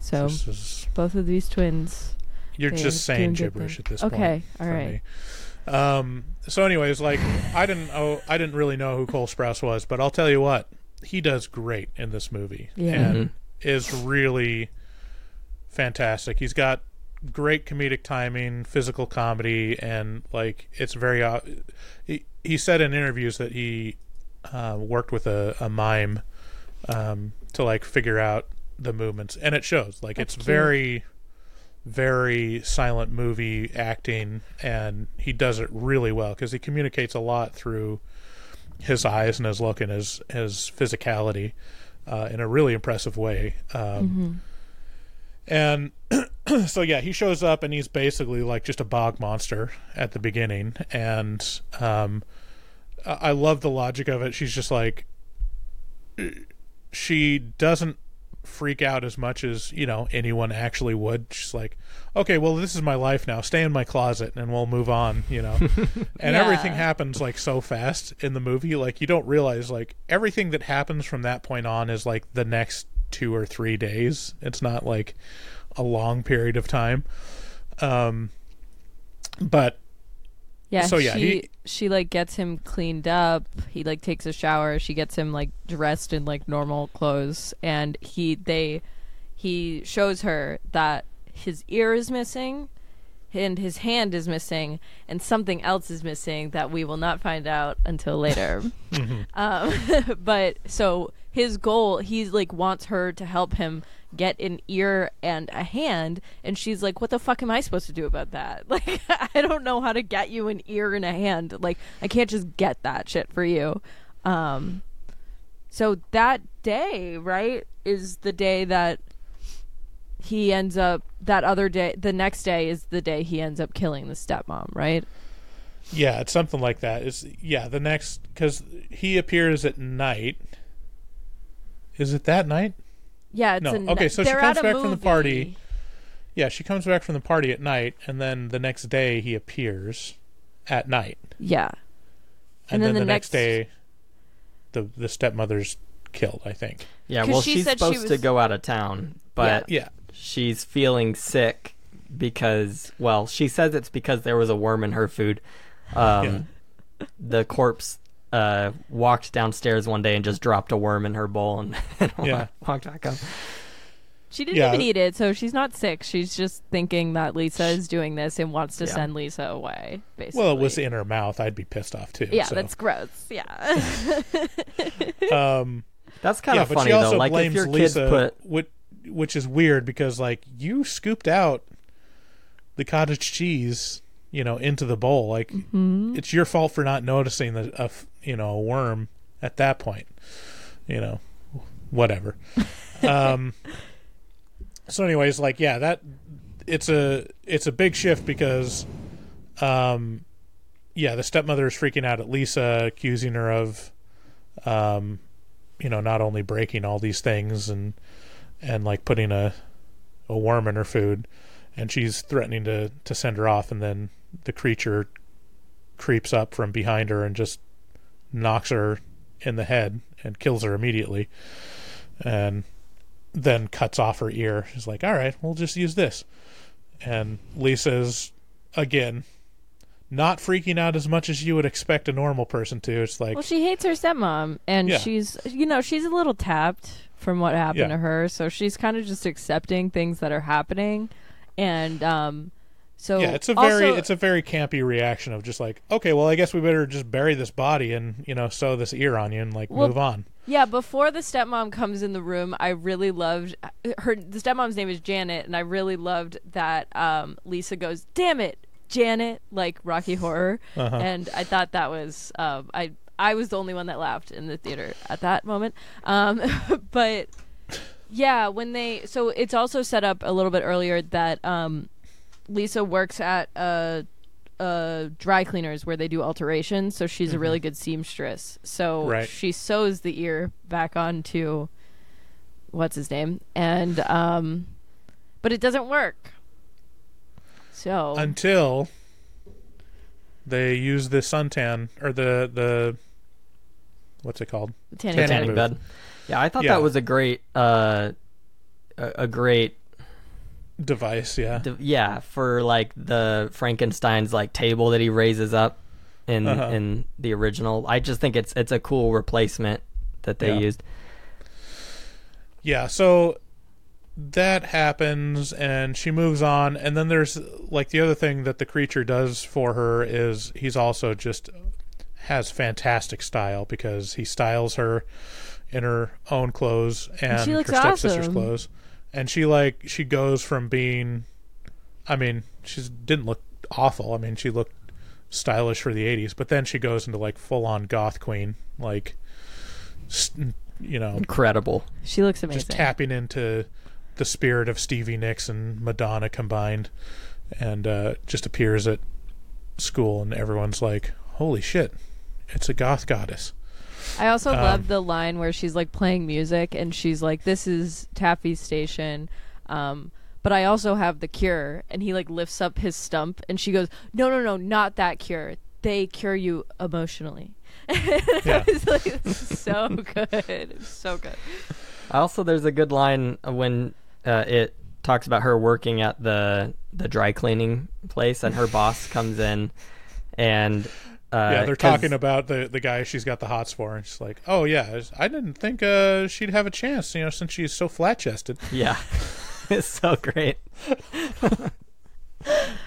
So
this is-
both of these twins.
you're
They're
just
doing
saying
good
gibberish at
things.
this
Okay,
point
all
for
right.
me. um so anyways like i didn't oh i didn't really know who cole sprouse was but i'll tell you what he does great in this movie
Yeah.
and is really fantastic he's got great comedic timing physical comedy and like it's very uh, he, he said in interviews that he uh, worked with a, a mime um, to like figure out the movements and it shows like
That's
it's
cute.
very very silent movie acting, and he does it really well because he communicates a lot through his eyes and his look and his his physicality uh, in a really impressive way. Um, And so yeah, he shows up and he's basically like just a bog monster at the beginning, and um, I love the logic of it. She's just like she doesn't freak out as much as you know anyone actually would. She's like, okay, well, this is my life now. Stay in my closet, and we'll move on. You know, and
Yeah.
everything happens like so fast in the movie. Like you don't realize like everything that happens from that point on is like the next two or three days. It's not like a long period of time. Um, but
Yeah.
So, yeah,
she
he-
she like gets him cleaned up. He like takes a shower. She gets him like dressed in like normal clothes, and he they he shows her that his ear is missing. And his hand is missing, and something else is missing that we will not find out until later. um, but so his goal, he's like wants her to help him get an ear and a hand, and she's like, "What the fuck am I supposed to do about that? Like, I don't know how to get you an ear and a hand. Like, I can't just get that shit for you." Um, so that day, right, is the day that he ends up. That other day, the next day is the day he ends up killing the stepmom, right?
Yeah, it's something like that. It's yeah, the next because he appears at night. Is it that night?
Yeah, it's
No,
a n-
okay, so she comes back from the party. Yeah, she comes back from the party at night, and then the next day he appears at night,
Yeah.
and,
And
then,
then
the,
the
next
next-
day, the the stepmother's killed. I think.
Yeah. well,
she
she's
said she
supposed to go out of town, but
Yeah,
she's feeling sick because, well, she says it's because there was a worm in her food. Um, The corpse uh, walked downstairs one day and just dropped a worm in her bowl and, and
Yeah.
walked back up.
She didn't
Yeah.
even eat it, so she's not sick. She's just thinking that Lisa is doing this and wants to
Yeah.
send Lisa away. Basically.
well, it was in her mouth. I'd be pissed off too.
Yeah,
so.
that's gross. Yeah.
um,
That's kind
yeah,
of
but
funny
she also
though. Like if
blames
your kids
Lisa,
put
which, which is weird because like you scooped out the cottage cheese, you know, into the bowl. Like
Mm-hmm.
it's your fault for not noticing the a you know a worm at that point. You know, whatever. um. So, anyways, like yeah, that it's a it's a big shift because, um, yeah, the stepmother is freaking out at Lisa, accusing her of, um, you know, not only breaking all these things and and like putting a a worm in her food, and she's threatening to to send her off, and then the creature creeps up from behind her and just knocks her in the head and kills her immediately, and then cuts off her ear. She's like, "All right, we'll just use this," and Lisa's again not freaking out as much as you would expect a normal person to. It's like,
well, she hates her stepmom, and
Yeah.
she's, you know, she's a little tapped from what happened
Yeah.
to her, so she's kind of just accepting things that are happening, and um, so
yeah, it's a very
also-
it's a very campy reaction of just like, okay, well, I guess we better just bury this body and you know sew this ear on you and like
Well,
move on.
Yeah, before the stepmom comes in the room, I really loved her. The stepmom's name is Janet, and I really loved that um, Lisa goes, "Damn it, Janet!" like Rocky Horror,
Uh-huh.
and I thought that was um, I. I was the only one that laughed in the theater at that moment. Um, but yeah, when they so it's also set up a little bit earlier that um, Lisa works at a, a dry cleaners where they do alterations, so she's a really good seamstress. So
Mm-hmm. Right.
she sews the ear back onto what's his name, and um, but it doesn't work. So
Until they use the suntan or the the what's it called?
tanning
tanning
tanning bed. Yeah, I thought
Yeah.
that was a great, uh, a, a great,
Device, yeah.
d- yeah, for like the Frankenstein's like table that he raises up in
Uh-huh.
in the original. I just think it's it's a cool replacement that they
Yeah.
used.
Yeah, so that happens and she moves on and then there's like the other thing that the creature does for her is he's also just has fantastic style because he styles her in her own clothes and
she
her
looks
stepsister's
awesome.
clothes and she like she goes from being I mean, she didn't look awful. I mean, she looked stylish for the 80s, but then she goes into like full on goth queen, like, s- you know,
Incredible.
She looks amazing.
just tapping into the spirit of Stevie Nicks and Madonna combined, and uh, just appears at school, and everyone's like, "Holy shit, it's a goth goddess."
I also
Um,
love the line where she's like playing music and she's like, "This is Taffy's station." Um, but I also have the cure, and he like lifts up his stump, and she goes, "No, no, no, not that cure. They cure you emotionally."
Yeah.
it's like so good, it's so good.
Also, there's a good line when uh, it talks about her working at the the dry cleaning place, and her boss comes in, and uh,
yeah, they're talking about the the guy she's got the hots for, and she's like, "Oh yeah, I didn't think uh, she'd have a chance, you know, since she's so flat chested."
Yeah, it's so great.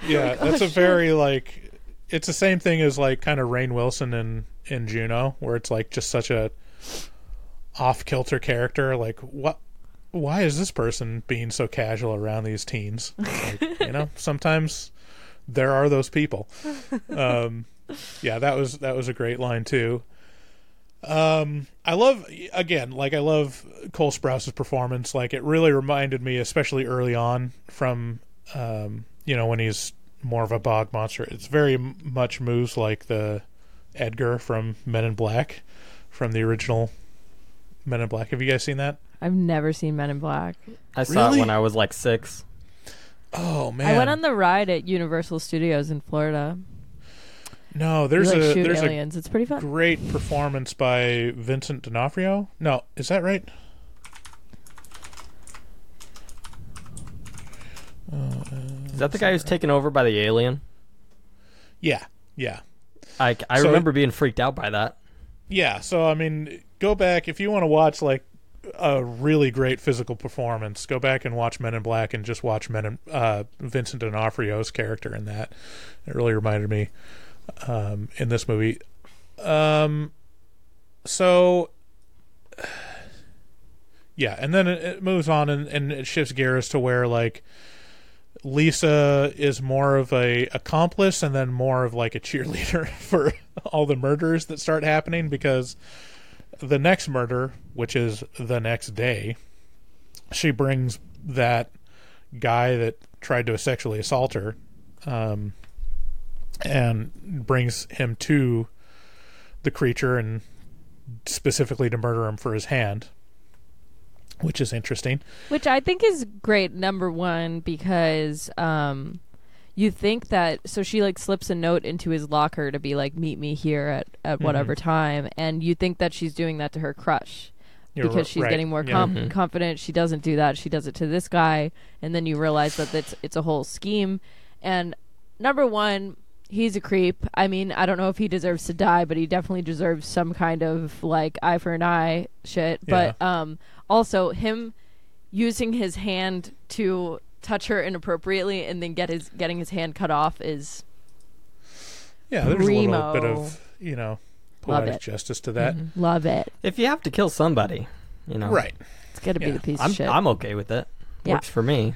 Yeah, that's a very like, it's the same thing as like kind of Rainn Wilson in in Juno, where it's like just such a off kilter character. Like, what? Why is this person being so casual around these teens? Like, you know, sometimes there are those people. Um, yeah, that was that was a great line too. Um, I love again, like I love Cole Sprouse's performance. Like it really reminded me, especially early on, from um, you know when he's more of a bog monster. It's very m- much moves like the Edgar from Men in Black, from the original Men in Black. Have you guys seen that?
I've never seen Men in Black.
I saw
Really?
it when I was like six.
Oh man,
I went on the ride at Universal Studios in Florida.
No. There's
you, like,
a
shoot
there's a
it's pretty fun.
great performance by Vincent D'Onofrio. No, is that right?
Is that the guy who's taken over by the alien?
Yeah, yeah.
I, I
So-
remember being freaked out by that.
Yeah, so I mean, go back if you want to watch like a really great physical performance. Go back and watch Men in Black and just watch Men in uh, Vincent D'Onofrio's character in that. It really reminded me um, in this movie. Um, so yeah, and then it, it moves on and, and it shifts gears to where like Lisa is more of a accomplice and then more of like a cheerleader for all the murders that start happening because the next murder, which is the next day, she brings that guy that tried to sexually assault her um, and brings him to the creature and specifically to murder him for his hand, which is interesting.
Which I think is great, number one, because um, you think that. So she like slips a note into his locker to be like, "Meet me here at at whatever time," and you think that she's doing that to her crush
You're
because she's
right.
getting more
Yeah.
com- confident. She doesn't do that. She does it to this guy, and then you realize that it's it's a whole scheme. And number one, he's a creep. I mean, I don't know if he deserves to die, but he definitely deserves some kind of like eye for an eye shit. But um, also him using his hand to touch her inappropriately and then get his getting his hand cut off is
Yeah, there's a little bit of you know poetic justice to that.
love it.
If you have to kill somebody, you know,
Right,
It's got to
Yeah.
be the piece
I'm
of shit.
I'm okay with it.
Yeah.
Works for me.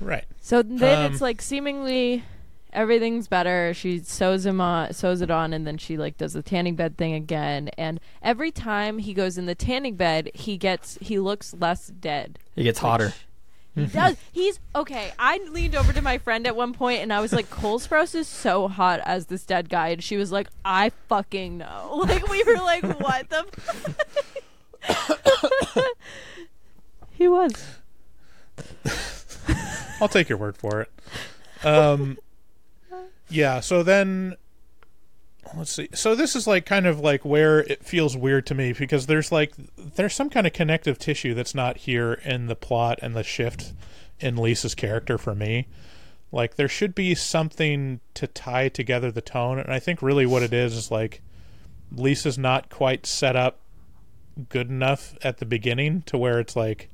right.
So then
Um,
it's like seemingly everything's better. She sews him on, sews it on, and then she like does the tanning bed thing again. And every time he goes in the tanning bed, he gets he looks less dead.
He gets hotter.
He does. He's okay. I leaned over to my friend at one point and I was like, Cole Sprouse is so hot as this dead guy. And she was like, I fucking know. Like, we were like, what the? F-? he was.
I'll take your word for it. Um, yeah. So then, let's see. So this is like kind of like where it feels weird to me because there's like there's some kind of connective tissue that's not here in the plot and the shift in Lisa's character for me. Like there should be something to tie together the tone, and I think really what it is is like Lisa's not quite set up good enough at the beginning to where it's like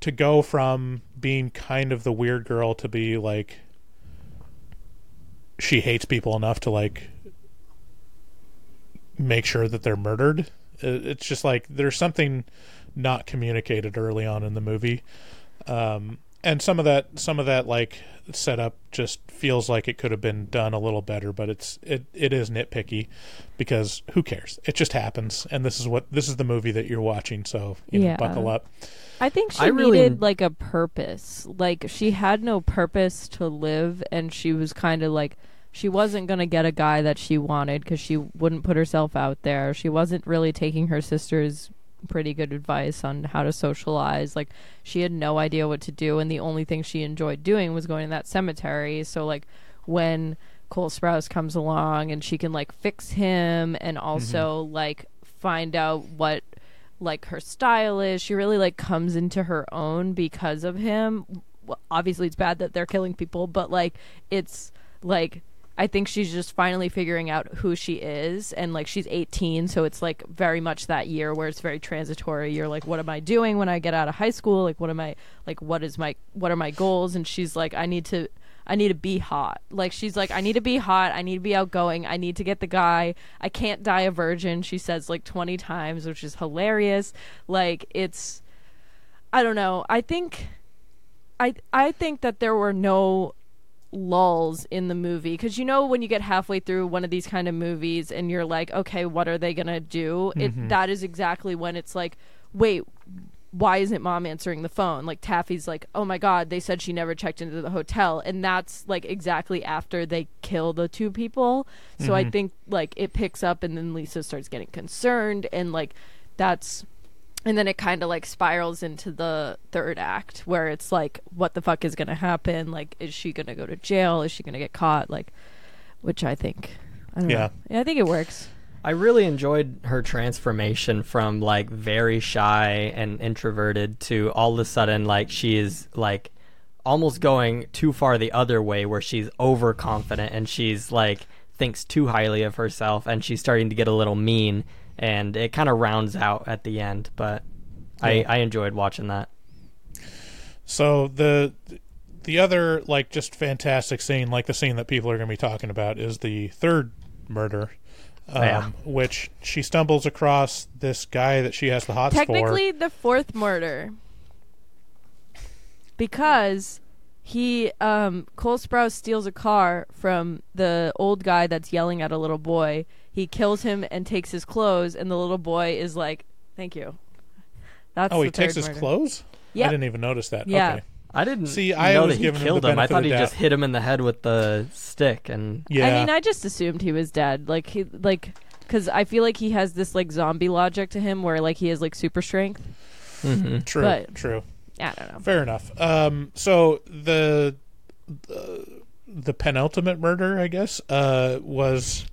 to go from being kind of the weird girl to be like she hates people enough to like make sure that they're murdered. It's just like there's something not communicated early on in the movie. Um, and some of that some of that like setup just feels like it could have been done a little better but it's it it is nitpicky because who cares it just happens and this is what this is the movie that you're watching so you know
Yeah.
buckle up
I think she
I really-
needed like a purpose. Like she had no purpose to live, and she was kind of like she wasn't gonna get a guy that she wanted because she wouldn't put herself out there. She wasn't really taking her sister's pretty good advice on how to socialize. Like she had no idea what to do, and the only thing she enjoyed doing was going to that cemetery. So like when Cole Sprouse comes along and she can like fix him and mm-hmm. also like find out what like her style is. She really like comes into her own because of him. Well, obviously, it's bad that they're killing people, but like it's like I think she's just finally figuring out who she is, and like she's 18, so it's like very much that year where it's very transitory. You're like, what am I doing when I get out of high school? Like, what am I like? What is my what are my goals? And she's like, I need to. I need to be hot. Like she's like, I need to be hot. I need to be outgoing. I need to get the guy. I can't die a virgin. She says like twenty times, which is hilarious. Like it's, I don't know. I think, I I think that there were no lulls in the movie because you know when you get halfway through one of these kind of movies and you're like, okay, what are they gonna do? It mm-hmm. that is exactly when it's like, wait, why isn't mom answering the phone? Like Taffy's like, oh my god, they said she never checked into the hotel, and that's like exactly after they kill the two people. So I mm-hmm. think like it picks up, and then Lisa starts getting concerned, and like that's. And then it kind of like spirals into the third act where it's like, what the fuck is going to happen? Like, is she going to go to jail? Is she going to get caught? Like, which I think, I don't
Yeah.
know. Yeah, I think it works.
I really enjoyed her transformation from like very shy and introverted to all of a sudden like she is like almost going too far the other way where she's overconfident and she's like thinks too highly of herself and she's starting to get a little mean and it kind of rounds out at the end but I,
Yeah.
I enjoyed watching that
So the the other like just fantastic scene, like the scene that people are going to be talking about, is the third murder, um,
Yeah.
which she stumbles across this guy that she has the hots
Technically, the fourth murder. Because he, um, Cole Sprouse steals a car from the old guy that's yelling at a little boy. He kills him and takes his clothes, and the little boy is like, "Thank you." That's.
Oh,
the
he takes
third
his
murder.
clothes.
Yep.
I didn't even notice that.
Yeah.
Okay.
I didn't
See, I
know
was
that he
giving him
killed him. I thought he
the
just hit him in the head with the stick and
Yeah.
I mean, I just assumed he was dead. Like he, like, because I feel like he has this like zombie logic to him, where like he has like super strength.
Mhm.
true.
but-
True.
I don't know.
Fair enough. Um, so the, the the penultimate murder, I guess, uh, was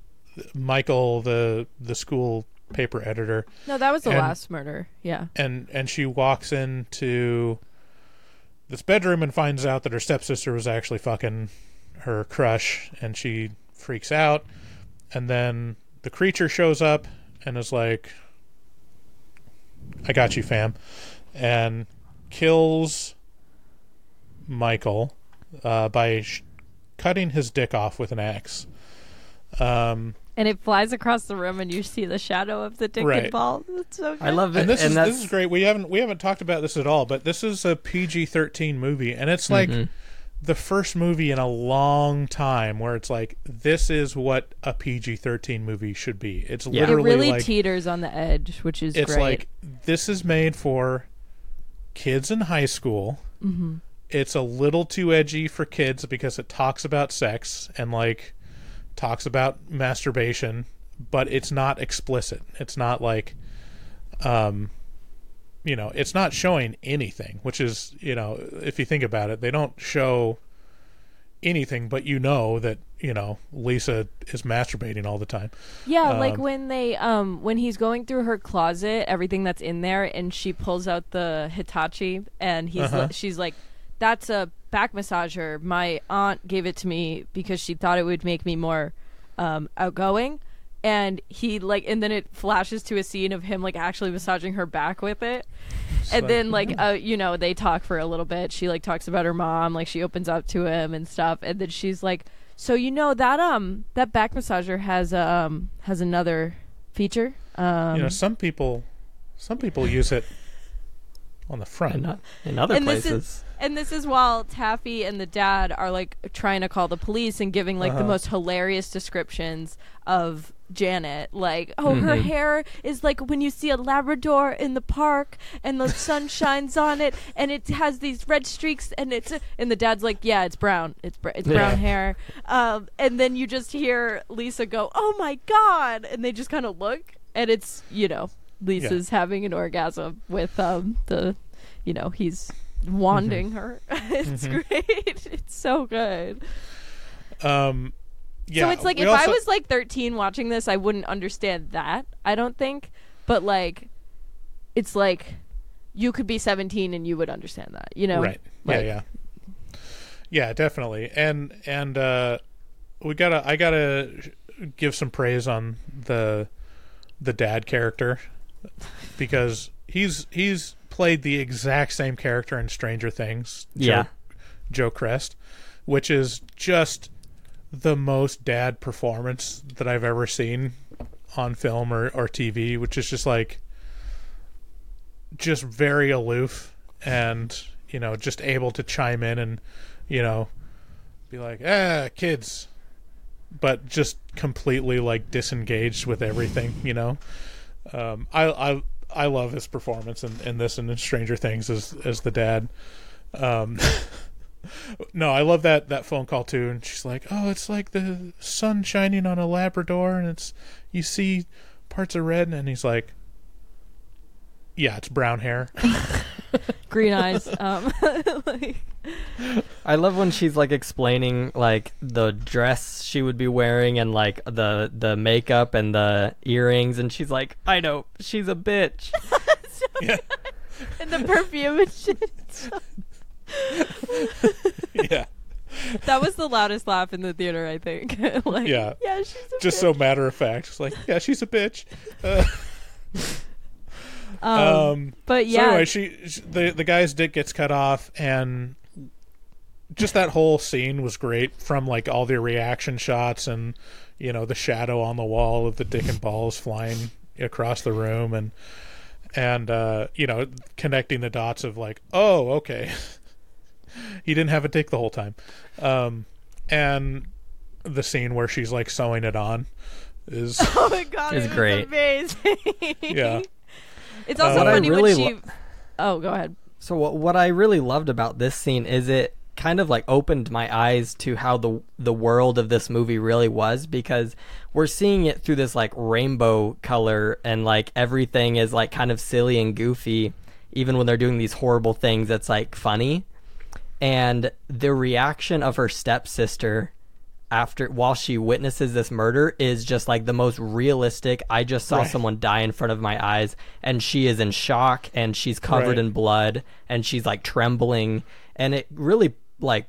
Michael, the the school paper editor,
No, that was the
And-
last murder. Yeah.
and and she walks into this bedroom and finds out that her stepsister was actually fucking her crush, and she freaks out, and then the creature shows up and is like, "I got you, fam," and kills Michael uh, by sh- cutting his dick off with an axe. Um,
And it flies across the room, and you see the shadow of the dick
Right.
ball. That's so good.
I love it
and this is
that's
this is great. We haven't we haven't talked about this at all, but this is a PG thirteen movie, and it's like
Mhm.
the first movie in a long time where it's like this is what a PG thirteen movie should be. It's
Yeah.
It
literally
really
like
teeters on the edge, which is
it's
great.
like this is made for kids in high school.
mm-hmm.
It's a little too edgy for kids because it talks about sex and like talks about masturbation, but it's not explicit. It's not like um you know, it's not showing anything, which is, you know, if you think about it, they don't show anything, but you know that, you know, Lisa is masturbating all the time.
Yeah, like
Um,
when they um when he's going through her closet, everything that's in there, and she pulls out the Hitachi, and he's
Uh-huh.
she's like, "That's a back massager. My aunt gave it to me because she thought it would make me more um, outgoing." And he like, and then it flashes to a scene of him like actually massaging her back with it. and
like-
then like uh, you know they talk for a little bit. She like talks about her mom, like she opens up to him and stuff, and then she's like, "So you know that um that back massager has um has another feature." Um,
you know, some people some people use it on the front.
in, o- in other
and this
places.
is and this is while Taffy and the dad are like trying to call the police and giving like the
Uh-huh.
most hilarious descriptions of Janet. Like, oh, her
Mhm.
hair is like when you see a Labrador in the park and the sun shines on it and it has these red streaks and it's and the dad's like, yeah, it's brown. It's br- it's brown
Yeah.
hair. Um, and then you just hear Lisa go, oh my god, and they just kind of look and it's you know Lisa's having an orgasm with um the you know he's wanding her. it's
Mhm.
great. It's so good.
Um, yeah.
so it's like
we
if I was like 13 watching this, I wouldn't understand that. I don't think, but like, it's like you could be 17 and you would understand that. You know?
right.
Like-
yeah, yeah, yeah, definitely. And and uh, we gotta, I gotta give some praise on the the dad character because he's he's played the exact same character in Stranger Things.
Yeah.
Joe, Joe Chrest, which is just the most dad performance that I've ever seen on film or, or TV, which is just like just very aloof and you know just able to chime in and you know be like ah kids but just completely like disengaged with everything you know um i i i love his performance in, in this and in stranger things as as the dad. Um no i love that that phone call too. And she's like oh it's like the sun shining on a labrador and it's you see parts of red. And he's like yeah it's brown hair
Green eyes. Um, like,
I love when she's like explaining like the dress she would be wearing and like the the makeup and the earrings and she's like, I know, she's a bitch.
yeah
and the perfume and shit.
yeah.
That was the loudest laugh in the theater, I think. like,
Yeah.
Yeah, she's a
just
bitch.
so matter of fact it's like yeah she's a bitch uh,
Um,
um
but
So
yeah,
anyway, she, she the the guy's dick gets cut off, and just that whole scene was great. From like all the reaction shots, and you know the shadow on the wall of the dick and balls flying across the room, and and uh, you know connecting the dots of like, oh, okay, he didn't have a dick the whole time, um, and the scene where she's like sewing it on is
oh my god,
It's
it
great.
amazing.
yeah
It's also funny
really
when she.
lo-
oh, go ahead.
So what what I really loved about this scene is it kind of like opened my eyes to how the the world of this movie really was because we're seeing it through this like rainbow color and like everything is like kind of silly and goofy even when they're doing these horrible things it's like funny and the reaction of her stepsister after while she witnesses this murder is just like the most realistic i just saw
Right.
someone die in front of my eyes and she is in shock and she's covered
Right.
in blood and she's like trembling and it really like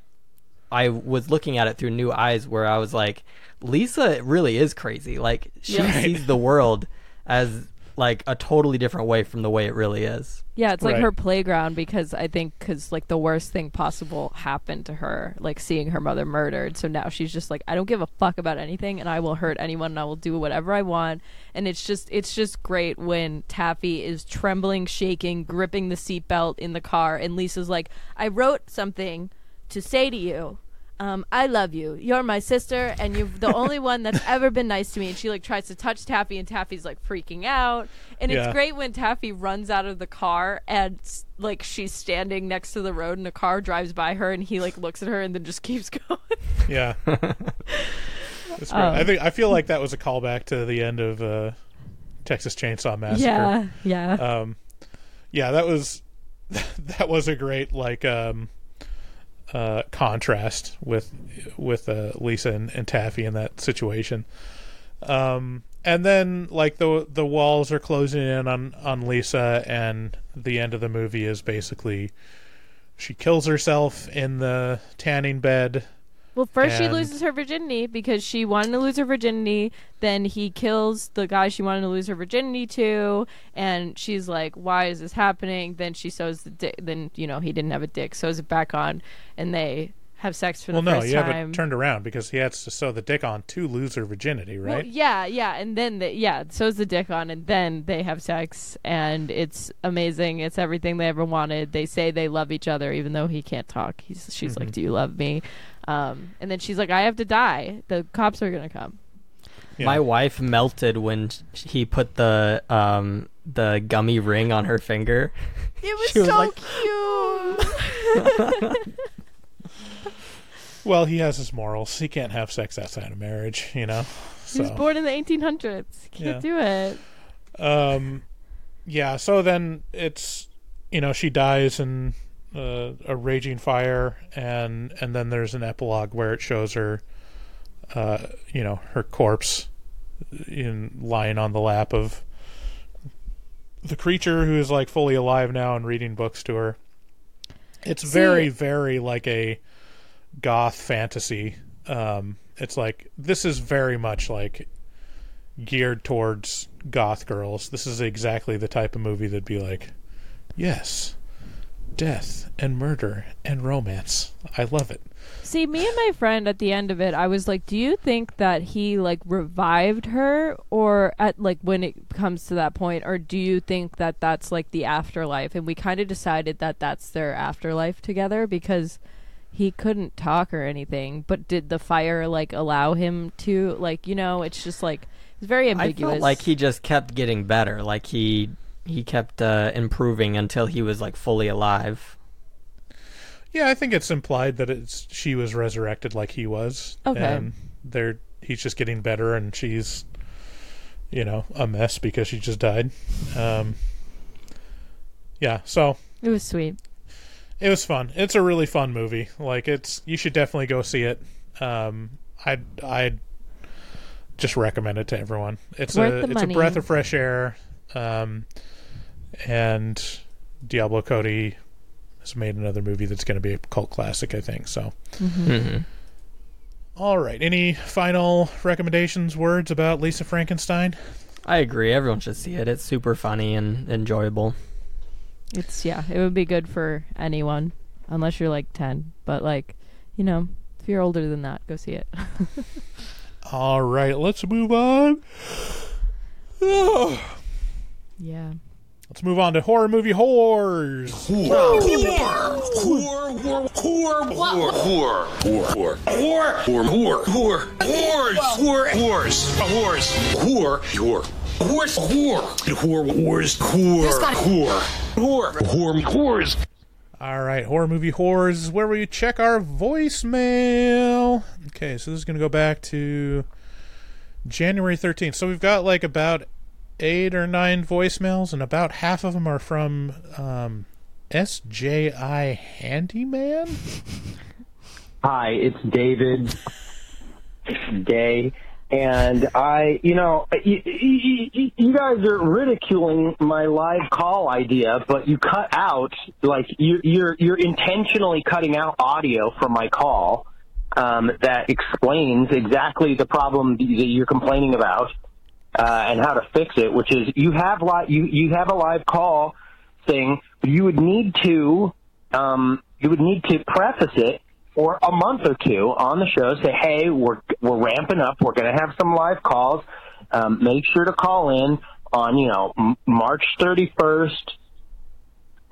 i was looking at it through new eyes where i was like lisa really is crazy like she
Yeah.
Sees the world as like a totally different way from the way it really is
Yeah, it's like
Right.
her playground because I think because like the worst thing possible happened to her, like seeing her mother murdered. So now she's just like, I don't give a fuck about anything, and I will hurt anyone, and I will do whatever I want. And it's just, it's just great when Taffy is trembling, shaking, gripping the seatbelt in the car, and Lisa's like, I wrote something to say to you. Um, I love you. You're my sister, and you're the only one that's ever been nice to me. And she like tries to touch Taffy, and Taffy's like freaking out. And
Yeah.
it's great when Taffy runs out of the car and like she's standing next to the road, and a car drives by her, and he like looks at her and then just keeps going.
Yeah. It's great. I think I feel like that was a callback to the end of uh, Texas Chainsaw Massacre.
yeah, yeah.
Um, yeah, that was that was a great like um, uh, contrast with with uh, Lisa and, and Taffy in that situation. Um, and then like the the walls are closing in on on Lisa, and the end of the movie is basically she kills herself in the tanning bed.
Well, first she
And-
loses her virginity because she wanted to lose her virginity. Then he kills the guy she wanted to lose her virginity to, and she's like, "Why is this happening?" Then she sews the dick. Then you know he didn't have a dick, sews it back on, and they have sex for the
Well, no,
first
you have
time.
it turned around because he has to sew the dick on to lose her virginity,
Well,
right?
yeah, yeah, and then the, yeah, sews the dick on, and then they have sex, and it's amazing. It's everything they ever wanted. They say they love each other, even though he can't talk. He's she's
Mm-hmm.
like, "Do you love me?" Um, and then she's like, "I have to die. The cops are gonna come."
Yeah.
My wife melted when sh- he put the um the gummy ring on her finger.
It was
She was
so
like-
cute.
Well, he has his morals. He can't have sex outside of marriage, you know.
he was born in the 1800s. He Can't
Yeah.
do it.
um, yeah. So then it's you know she dies in uh, a raging fire, and and then there's an epilogue where it shows her, uh, you know, her corpse in lying on the lap of the creature who is like fully alive now and reading books to her. It's very, very like a goth fantasy. Um, it's like this is very much like geared towards goth girls. This is exactly the type of movie that'd be like, yes, death and murder and romance. I love it.
See, me and my friend at the end of it, I was like, "Do you think that he like revived her, or at like when it comes to that point, or do you think that that's like the afterlife?" And we kind of decided that that's their afterlife together because he couldn't talk or anything. But did the fire like allow him to like you know? It's just like it's very
I
ambiguous.
felt like he just kept getting better. Like he he kept uh, improving until he was like fully alive.
Yeah, I think it's implied that it's she was resurrected like he was.
Okay.
And they're he's just getting better and she's you know, a mess because she just died. Um Yeah, so
it was sweet.
it was fun. It's a really fun movie. Like it's you should definitely go see it. Um I'd I'd just recommend it to everyone. It's
Worth
a
the
it's
money.
a breath of fresh air. Um and Diablo Cody has made another movie that's going to be a cult classic, I think. So,
hmm
all right. Any final recommendations, words about Lisa Frankenstein?
I agree. Everyone should see it. It's super funny and enjoyable.
It's yeah, it would be good for anyone, unless you're like ten. But like, you know, if you're older than that, go see it.
All right, let's move on.
yeah.
Let's move on to horror movie.
Whore, whore, whore, whore, whore, whore, whore, whore, whore, whore, whore, whores, whore, whores, whores, whore, whore, whores, whore, whore, whore, whore, whore, whore, whores.
All right, horror movie whores is where we check our voicemail. Okay, so this is going to go back to January 13th. So we've got like about eight or nine voicemails, and about half of them are from um, SJI Handyman.
Hi, it's David Day. And I, you know, you, you, you guys are ridiculing my live call idea, but you cut out, like, you, you're, you're intentionally cutting out audio from my call um, that explains exactly the problem that you're complaining about uh, and how to fix it, which is you have li- you, you have a live call thing, you would need to um, you would need to preface it for a month or two on the show. Say, hey, we're we're ramping up. We're going to have some live calls. Um, make sure to call in on you know M- March 31st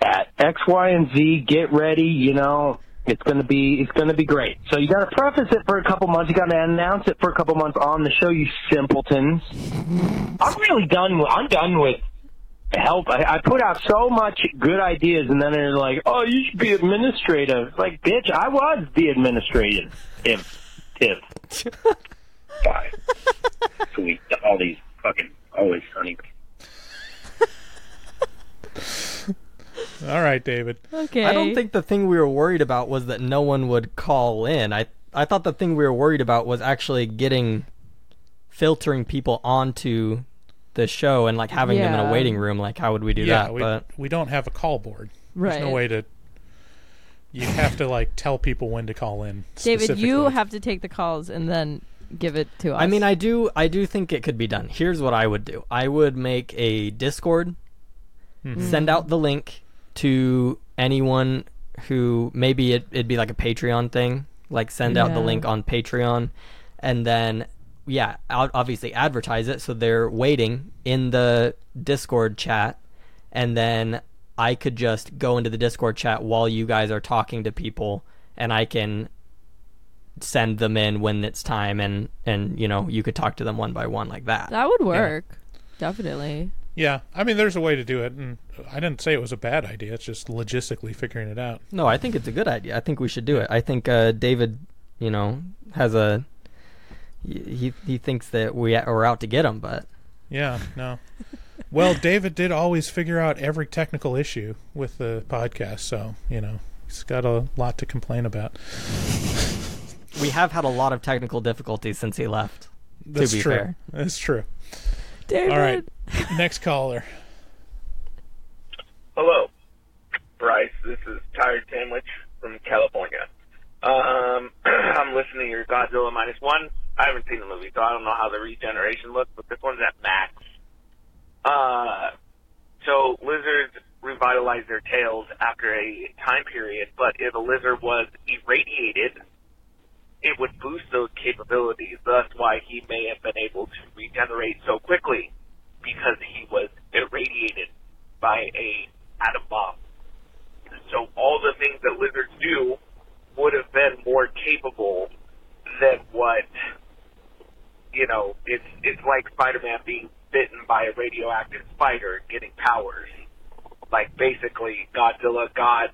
at X, Y, and Z. Get ready. You know. It's gonna be it's gonna be great. So you gotta preface it for a couple months. You gotta announce it for a couple months on the show. You simpletons. I'm really done. With, I'm done with help. I, I put out so much good ideas, and then they're like, "Oh, you should be administrative." Like, bitch, I was the administrative. If, if, guy, sweet, all these fucking always sunny.
All right, David.
Okay.
I don't think the thing we were worried about was that no one would call in. I I thought the thing we were worried about was actually getting filtering people onto the show and like having them in a waiting room. Like, how would we do
yeah,
that?
we
but
we don't have a call board. There's no way to. You have to like tell people when to call in.
David, you have to take the calls and then give it to us.
I mean, I do I do think it could be done. Here's what I would do. I would make a Discord, mm-hmm. send out the link to anyone who maybe it, it'd be like a Patreon thing. like send out the link on Patreon, and then yeah, obviously advertise it so they're waiting in the Discord chat, and then I could just go into the Discord chat while you guys are talking to people, and I can send them in when it's time, and and you know you could talk to them one by one like that.
That would work. Definitely.
Yeah, I mean, there's a way to do it, and I didn't say it was a bad idea. It's just logistically figuring it out.
No, I think it's a good idea. I think we should do it. I think uh, David, you know, has a he he thinks that we are out to get him, but
Yeah, no. Well, David did always figure out every technical issue with the podcast, so you know he's got a lot to complain about.
we have had a lot of technical difficulties since he left.
That's
to be
true.
fair,
That's true.
David.
All right, next caller.
Hello, Bryce. This is Tired Sandwich from California. Um, I'm listening to your Godzilla minus one. I haven't seen the movie, so I don't know how the regeneration looks, but this one's at max. Uh, so lizards revitalize their tails after a time period, but if a lizard was irradiated, it would boost those capabilities. Thus, why he may have been able to regenerate so quickly because he was irradiated by a atom bomb. So all the things that lizards do would have been more capable than what you know. It's it's like Spider-Man being bitten by a radioactive spider getting powers. Like basically, Godzilla got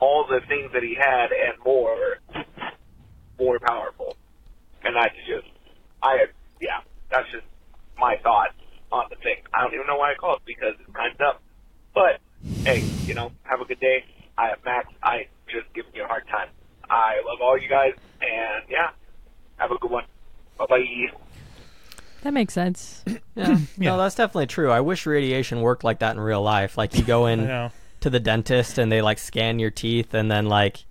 all the things that he had and more, more powerful. And that's just, I yeah, that's just my thought on the thing. I don't even know why I call it because it's kind of dumb. But hey, you know, have a good day. I have Max, I just giving you a hard time. I love all you guys, and yeah, have a good one. Bye bye.
That makes sense.
yeah, no, that's definitely true. I wish radiation worked like that in real life. Like you go in to the dentist and they like scan your teeth, and then like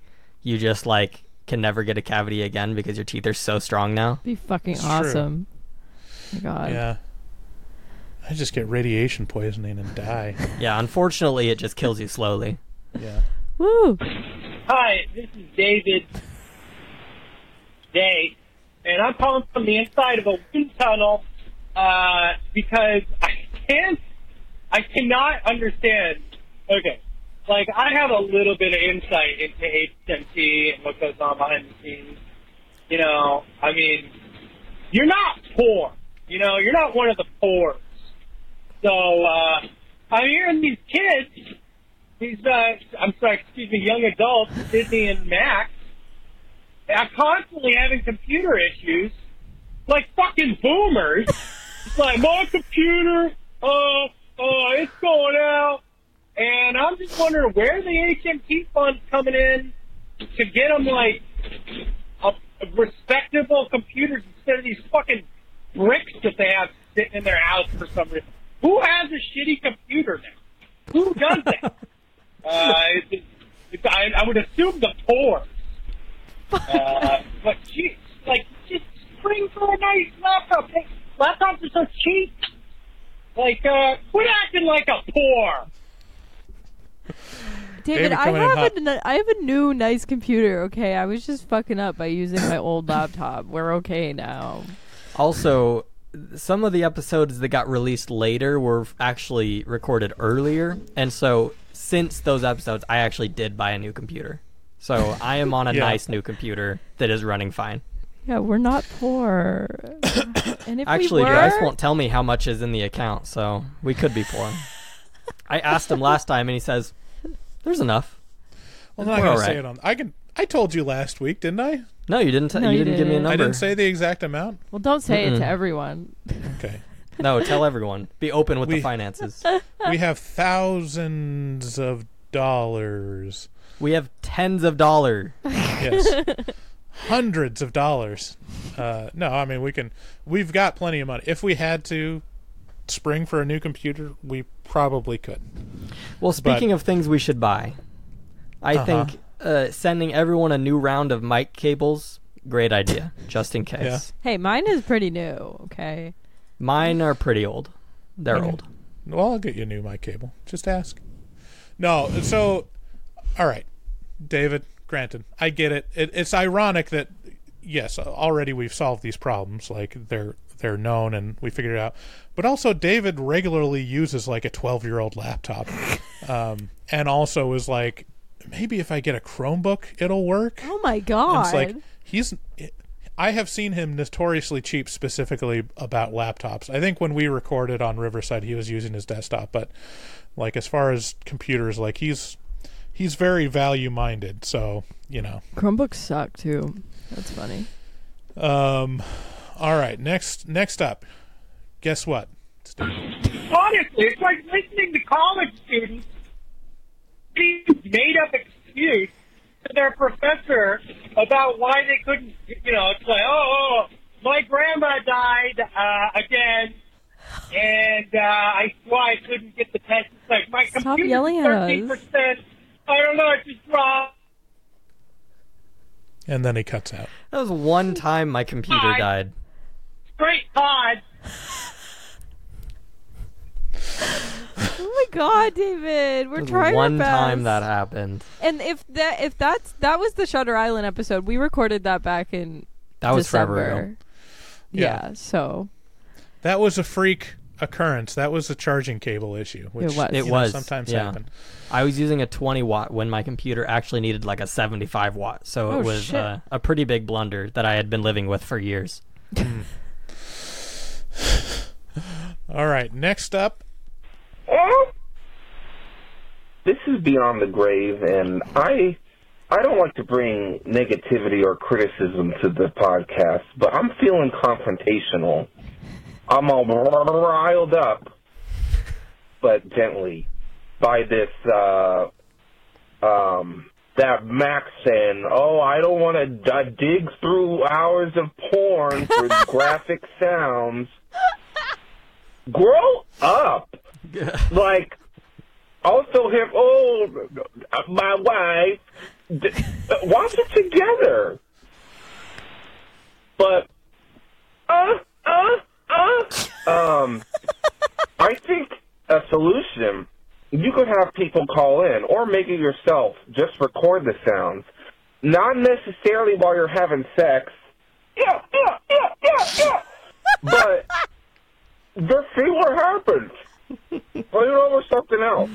you just like can never get a cavity again because your teeth are so strong now.
Be fucking
It's
awesome. my God.
Yeah. I just get radiation poisoning and die.
Yeah, unfortunately, it just kills you slowly.
Yeah.
Woo.
Hi, this is David Day, and I'm calling from the inside of a wind tunnel uh, because I can't, I cannot understand. Okay, like I have a little bit of insight into HMT and what goes on behind the scenes. You know, I mean, you're not poor. You know, you're not one of the poor. So uh, I'm hearing these kids these uh I'm sorry, excuse me, young adults, Disney and Max, are constantly having computer issues, like fucking boomers. it's like my computer, uh, uh, it's going out, and I'm just wondering where the HMT funds coming in to get them like a, a respectable computers instead of these fucking bricks that they have sitting in their house for some reason. Who has a shitty computer now? Who does that? Uh, it, it, I, I would assume the poor. Uh, but gee, like, just spring for a nice laptop. Laptops are so cheap. Like, uh, quit acting like a poor.
David,
David
I
coming in
have
hot.
a n- I have a new nice computer. Okay, I was just fucking up by using my old laptop. We're okay now.
Also, some of the episodes that got released later were actually recorded earlier, and so since those episodes, I actually did buy a new computer. So I am on a
Yeah.
nice new computer that is running fine.
Yeah, we're not poor. and if
Actually,
we were,
Bryce won't tell me how much is in the account, so we could be poor. I asked him last time, and he says, "There's enough."
Well, I'm not
We're
gonna
all
say
right.
it on. I can. I told you last week, didn't I?
No, you didn't. T-
No,
you
you
didn't give me a
didn't.
number.
I didn't say the exact amount.
well, don't say it to
Mm-mm.
everyone.
Okay.
No, tell everyone. Be open with
We-
the finances.
we have thousands of dollars.
We have tens of dollars.
Yes. Hundreds of dollars. Uh, no, I mean we can. We've got plenty of money. If we had to spring for a new computer, we probably could.
Well, speaking of things we should buy, I
Uh-huh.
think uh, sending everyone a new round of mic cables, great idea, just in case.
Yeah.
Hey, mine is pretty new. Okay.
Mine are pretty old. They're
Okay.
old.
Well, I'll get you a new mic cable. Just ask. No, so all right, David, granted, I get it. it. It's ironic that yes, already we've solved these problems. Like they're they're known and we figured it out. But also, David regularly uses like a twelve year old laptop, um, and also is like, maybe if I get a Chromebook, it'll work.
Oh my
And
god!
it's like he's. I have seen him notoriously cheap, specifically about laptops. I think when we recorded on Riverside, he was using his desktop, but like as far as computers, like he's he's very value minded. So you know.
Chromebooks suck too. That's funny.
Um. All right. Next. Next up. Guess what?
Honestly, it's like listening to college students being made up excuse to their professor about why they couldn't, you know, it's like, oh, oh my grandma died uh, again, and uh, I why I couldn't get the test. It's like my
Stop
computer's
yelling at us.
13%. I don't know, it's just wrong.
And then he cuts out.
That was one time my computer
Hi.
died.
Straight Todd.
Oh my god, David, we're
That was
trying
one
our best.
time that happened.
And if that if that's that was the Shutter Island episode, we recorded that back in
That was
December.
forever ago.
Yeah.
Yeah.
so
That was a freak occurrence. That was a charging cable issue. Which,
was.
you
It
know,
was
sometimes
yeah.
happen.
I was using a 20 watt when my computer actually needed like a 75 watt. So
Oh,
it was uh, a pretty big blunder that I had been living with for years.
All right. Next up.
This is Beyond the Grave, and I I don't like to bring negativity or criticism to the podcast, but I'm feeling confrontational. I'm all riled up, but gently, by this uh, um, that Max saying, "Oh, I don't want to d- dig through hours of porn for graphic sounds." Grow up, like also him. Oh, my wife. D- watch it together. But uh, uh, uh. Um, I think a solution. You could have people call in, or make it yourself. Just record the sounds, not necessarily while you're having sex. Yeah, yeah, yeah, yeah, yeah. But just see what happens. Play it over something else.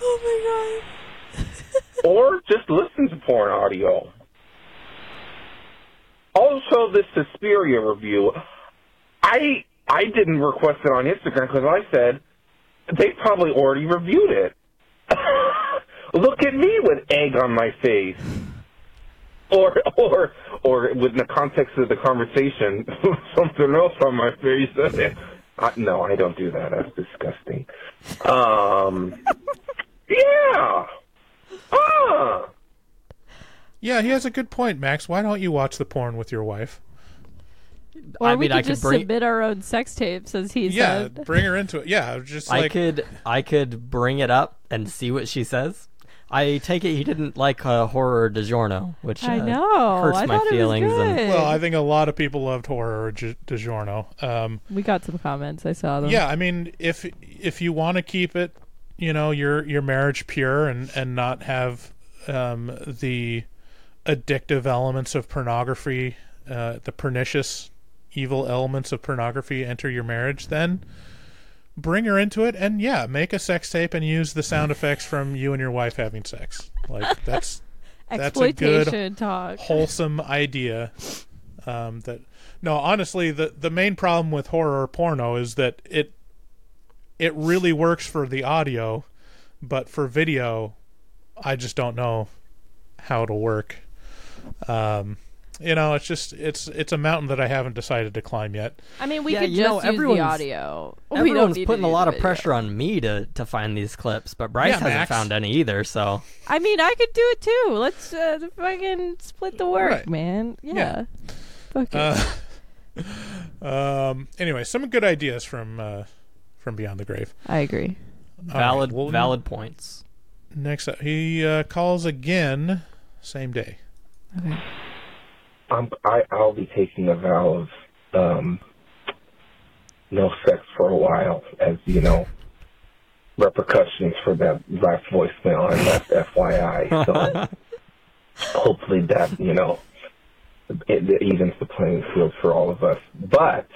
Oh my god.
or just listen to porn audio. Also, this Suspiria review, I I didn't request it on Instagram because I said they probably already reviewed it. Look at me with egg on my face. Or, or, or, with the context of the conversation, something else on my face. Uh, no, I don't do that. That's disgusting. Um, yeah. Ah.
Yeah, he has a good point, Max. Why don't you watch the porn with your wife?
Or
I
we
mean,
could
I could
just
bring-
submit our own sex tapes, as he
Yeah,
said.
bring her into it. Yeah, just
I
like
could I could bring it up and see what she says. I take it he didn't like uh, horror DiGiorno, which
I
uh,
know.
hurts
I
my
thought it was
feelings. and.
Well, I think a lot of people loved horror Gi- DiGiorno. Um,
We got some comments. I saw them.
yeah, I mean, if if you want to keep it, you know, your your marriage pure and and not have um, the addictive elements of pornography, uh, the pernicious, evil elements of pornography enter your marriage, then bring her into it and yeah, make a sex tape and use the sound effects from you and your wife having sex. Like that's that's a good
Exploitation talk.
wholesome idea um, that no honestly the the main problem with horror porno is that it it really works for the audio but for video i just don't know how it'll work um, you know it's just it's it's a mountain that i haven't decided to climb yet
I mean, we
Yeah,
could
you
just
know,
use
everyone's-
the audio.
Everyone's putting a lot of pressure on me to to find these clips, but Bryce
Yeah,
hasn't
Max.
found any either. So
I mean, I could do it too. Let's uh, fucking split the work,
Right.
man. Yeah.
Yeah.
Fuck it.
uh, um anyway some good ideas from uh from beyond the grave
I agree.
All
valid
right, well,
valid points.
next up he uh, calls again same day
Okay.
I'm, I, I'll be taking a vow of um, no sex for a while, as you know, repercussions for that last voicemail I left, FYI. So hopefully that you know it, it evens the playing field for all of us. But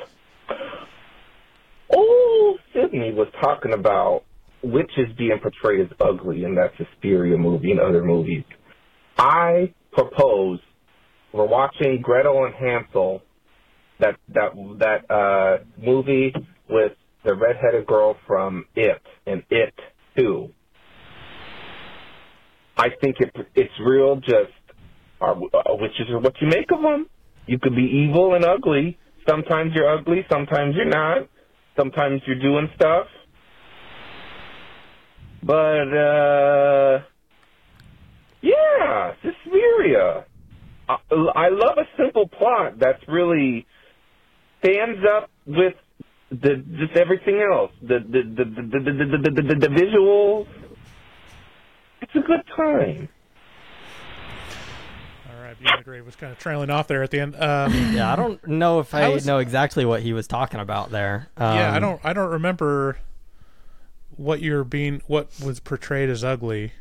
old Sydney was talking about witches being portrayed as ugly in that Suspiria movie and other movies. I propose we're watching Gretel and Hansel, that that that uh, movie with the redheaded girl from It and It Two. I think it it's real. Just are uh, witches are what you make of them. You could be evil and ugly. Sometimes you're ugly. Sometimes you're not. Sometimes you're doing stuff. But uh yeah, Suspiria. I, I love a simple plot that's really stands up with the just everything else. The the the the the, the, the, the, the visuals. It's a good time.
All right, Beyond the Grave was kind of trailing off there at the end. Um,
yeah, I don't know if I,
I was-
know exactly what he was talking about there. Um,
yeah, I don't. I don't remember what you're being. What was portrayed as ugly.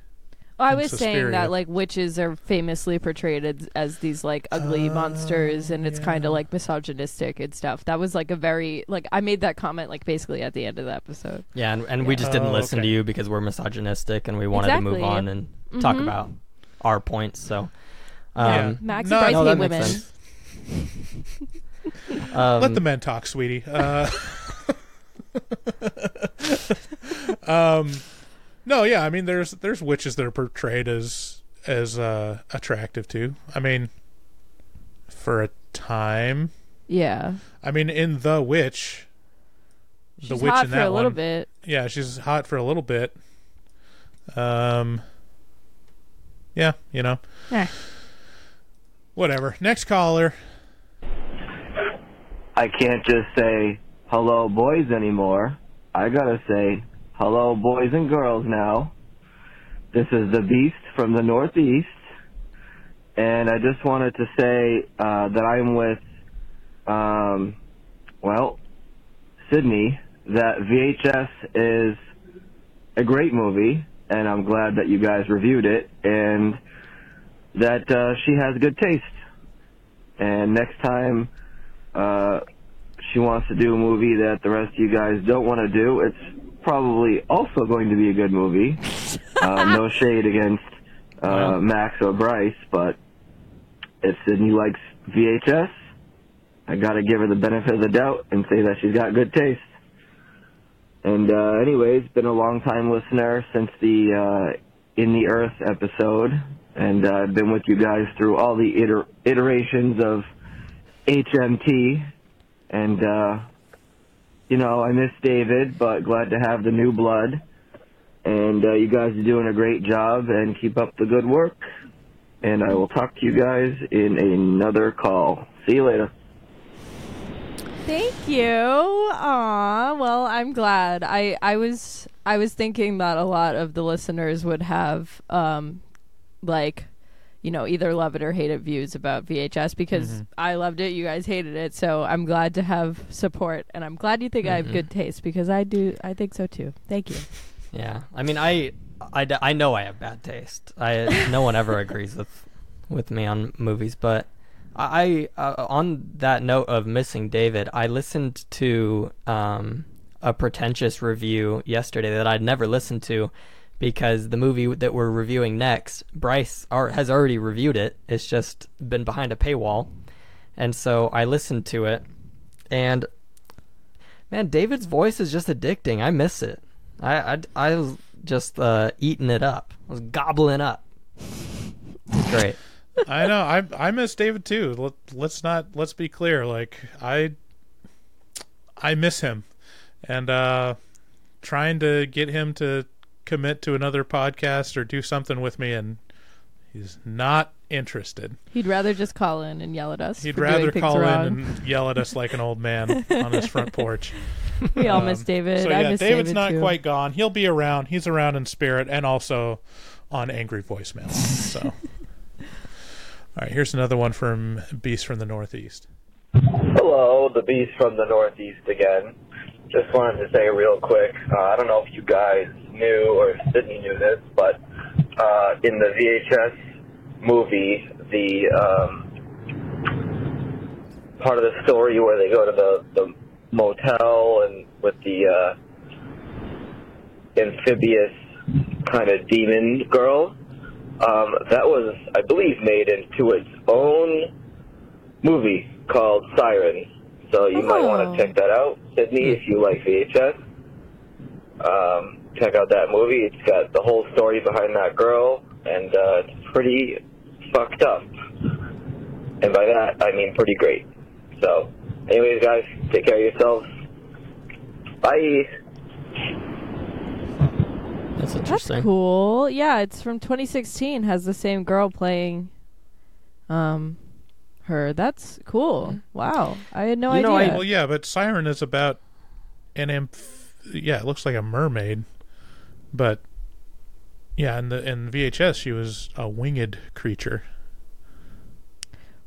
I
in
was saying that like witches are famously portrayed as, as these like ugly monsters, and it's kind of like misogynistic and stuff. That was like a very like I made that comment like basically at the end of the episode.
Yeah, and, and we just didn't
Oh,
listen to you because we're misogynistic and we wanted to move on and talk
Mhm.
about our points. So,
Yeah.
um,
Max
No,
and Bryce
no,
hate
that
women.
makes um,
Let the men talk, sweetie. Uh, um, no, yeah, I mean, there's there's witches that are portrayed as as uh, attractive too. I mean, for a time.
Yeah,
I mean, in the witch, the
She's
witch
hot
in
for
that
a little
one-
bit.
Yeah, she's hot for a little bit. Um. Yeah, you know.
Eh.
Whatever. Next caller.
I can't just say hello boys anymore. I gotta say hello boys and girls now. This is the Beast from the Northeast, and I just wanted to say uh, that I'm with, um, well, Sydney. That VHS is a great movie, and I'm glad that you guys reviewed it, and that uh, she has good taste. And next time uh, she wants to do a movie that the rest of you guys don't want to do, it's probably also going to be a good movie. Uh, no shade against uh, Max or Bryce, but if Sydney likes VHS, I gotta give her the benefit of the doubt and say that she's got good taste. And uh, anyways, been a long time listener since the uh, In the Earth episode, and uh, I've been with you guys through all the iter- iterations of HMT, and uh, you know I miss David, but glad to have the new blood. And uh, you guys are doing a great job, and keep up the good work. And I will talk to you guys in another call. See you later.
Thank you. Aw, well, I'm glad. I I was I was thinking that a lot of the listeners would have um like you know either love it or hate it views about VHS because
Mm-hmm.
I loved it, you guys hated it. So I'm glad to have support, and I'm glad you think I have
Mhm.
good taste because I do. I think so too. Thank you.
Yeah, I mean, I I, I know I have bad taste. I no one ever agrees with with me on movies, but I uh, on that note of missing David, I listened to um, a pretentious review yesterday that I'd never listened to because the movie that we're reviewing next, Bryce ar- has already reviewed it. It's just been behind a paywall, and so I listened to it, and man, David's voice is just addicting. I miss it. I I, I was just uh, eating it up. I was gobbling up. Great.
I know. I I miss David too. Let, let's not. Let's be clear. Like I, I miss him, and uh, trying to get him to commit to another podcast or do something with me, and he's not interested.
He'd rather just call in and yell at us.
He'd rather call
wrong.
in and yell at us like an old man on his front porch.
We all miss um, David.
So
I
yeah,
miss
David's
David,
not
too.
quite gone. He'll be around. He's around in spirit and also on angry voicemail. So, all right, here's another one from Beast from the Northeast.
Hello, the Beast from the Northeast again. Just wanted to say real quick, uh, I don't know if you guys knew or if Sydney knew this, but uh, in the VHS movie, the um, part of the story where they go to the, the motel and with the uh, amphibious kind of demon girl. Um, that was, I believe, made into its own movie called Siren. So you might want
Oh.
to check that out, Sydney, if you like VHS. Um, check out that movie. It's got the whole story behind that girl, and uh, it's pretty fucked up. And by that, I mean pretty great. So, anyways, guys, take care of yourselves. Bye.
That's
That's cool. Yeah, it's from 2016. Has the same girl playing, um, her. That's cool. Wow, I had no
You know,
idea.
well, yeah, but Siren is about an amph- yeah, it looks like a mermaid, but yeah, in the in VHS she was a winged creature.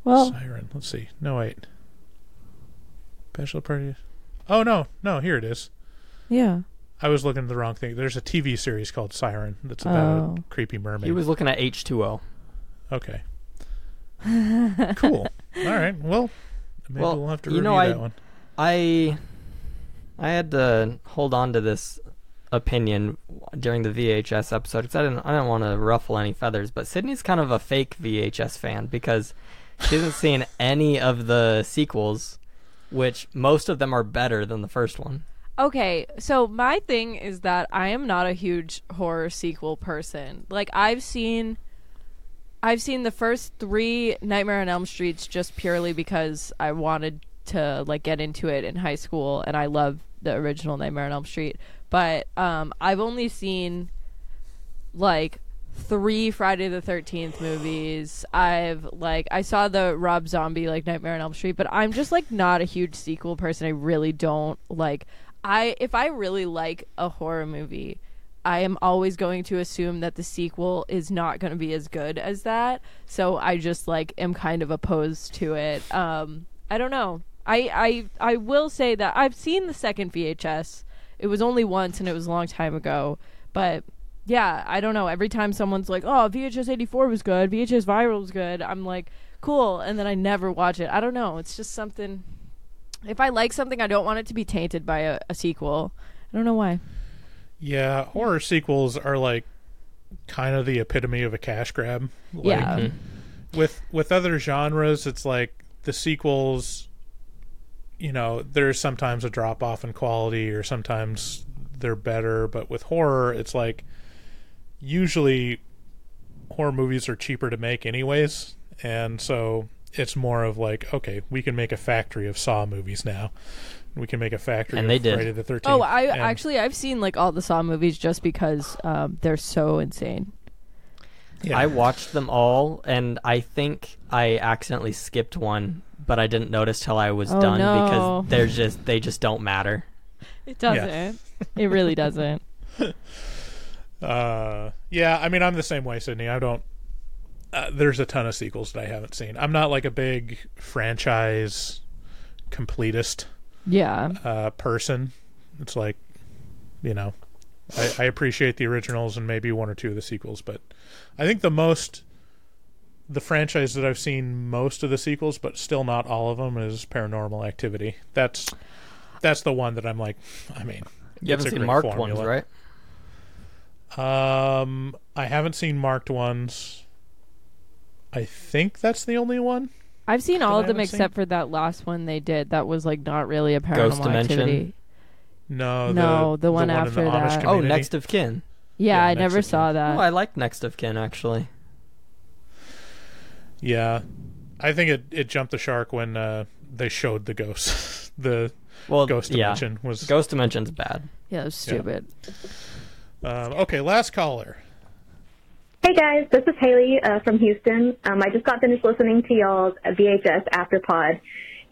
Well-
Siren. Let's see. No wait. Special party. Oh no, no, here it is.
yeah.
I was looking at the wrong thing. There's a TV series called Siren that's about
Oh.
a creepy mermaid.
He was looking at H2O.
Okay. Cool. All right. Well, maybe
well,
we'll have to
you
review
know, I,
that one.
I, I had to hold on to this opinion during the VHS episode because I didn't, I didn't want to ruffle any feathers. But Sydney's kind of a fake VHS fan because she hasn't seen any of the sequels, which most of them are better than the first one.
Okay, so my thing is that I am not a huge horror sequel person. Like I've seen I've seen the first 3 Nightmare on Elm Streets just purely because I wanted to like get into it in high school and I love the original Nightmare on Elm Street. But um I've only seen like three Friday the Thirteenth movies. I've like I saw the Rob Zombie like Nightmare on Elm Street, but I'm just like not a huge sequel person. I really don't like. I if I really like a horror movie, I am always going to assume that the sequel is not going to be as good as that. So I just like am kind of opposed to it. Um, I don't know. I I I will say that I've seen the second VHS. It was only once and it was a long time ago, but yeah, I don't know. Every time someone's like, "Oh, VHS 84 was good. VHS Viral was good." I'm like, "Cool." And then I never watch it. I don't know. It's just something if I like something, I don't want it to be tainted by a, a sequel. I don't know why.
Yeah, horror sequels are like kind of the epitome of a cash grab. Like,
Yeah.
Hmm.
With with other genres, it's like the sequels. You know, there's sometimes a drop off in quality, or sometimes they're better. But with horror, it's like usually horror movies are cheaper to make, anyways, and so it's more of like, okay, we can make a factory of Saw movies now. We can make a factory
And
of
they did.
Friday the Thirteenth.
Oh, I actually I've seen like all the Saw movies just because um, they're so insane.
I watched them all, and I think I accidentally skipped one, but I didn't notice till I was
Oh,
done
no.
because they're just they just don't matter.
It doesn't. it really doesn't.
Uh, yeah, I mean, I'm the same way, Sydney. I don't. Uh, there's a ton of sequels that I haven't seen. I'm not like a big franchise completist
Yeah.
uh, person. It's like, you know, I, I appreciate the originals and maybe one or two of the sequels, but I think the most, the franchise that I've seen most of the sequels, but still not all of them, is Paranormal Activity. That's that's the one that I'm like, I mean,
You
it's
haven't seen marked
formula.
ones, right?
Um, I haven't seen marked ones. I think that's the only one.
I've seen all of them
haven't seen.
except for that last one they did. That was like not really a paranormal
Ghost Dimension?
activity.
No,
No, the one
in
after
the Amish
that.
Oh,
community.
Next of Kin.
Yeah,
Yeah,
I
Next
never
of
saw that.
Oh, I like Next of Kin actually.
Yeah, I think it it jumped the shark when uh, they showed the ghost. the
Well,
ghost
yeah.
dimension was
Ghost Dimension's bad.
yeah, it was
Yeah.
stupid.
Um, okay, last caller.
Hey guys, this is Haley uh, from Houston. Um, I just got finished listening to y'all's VHS Afterpod,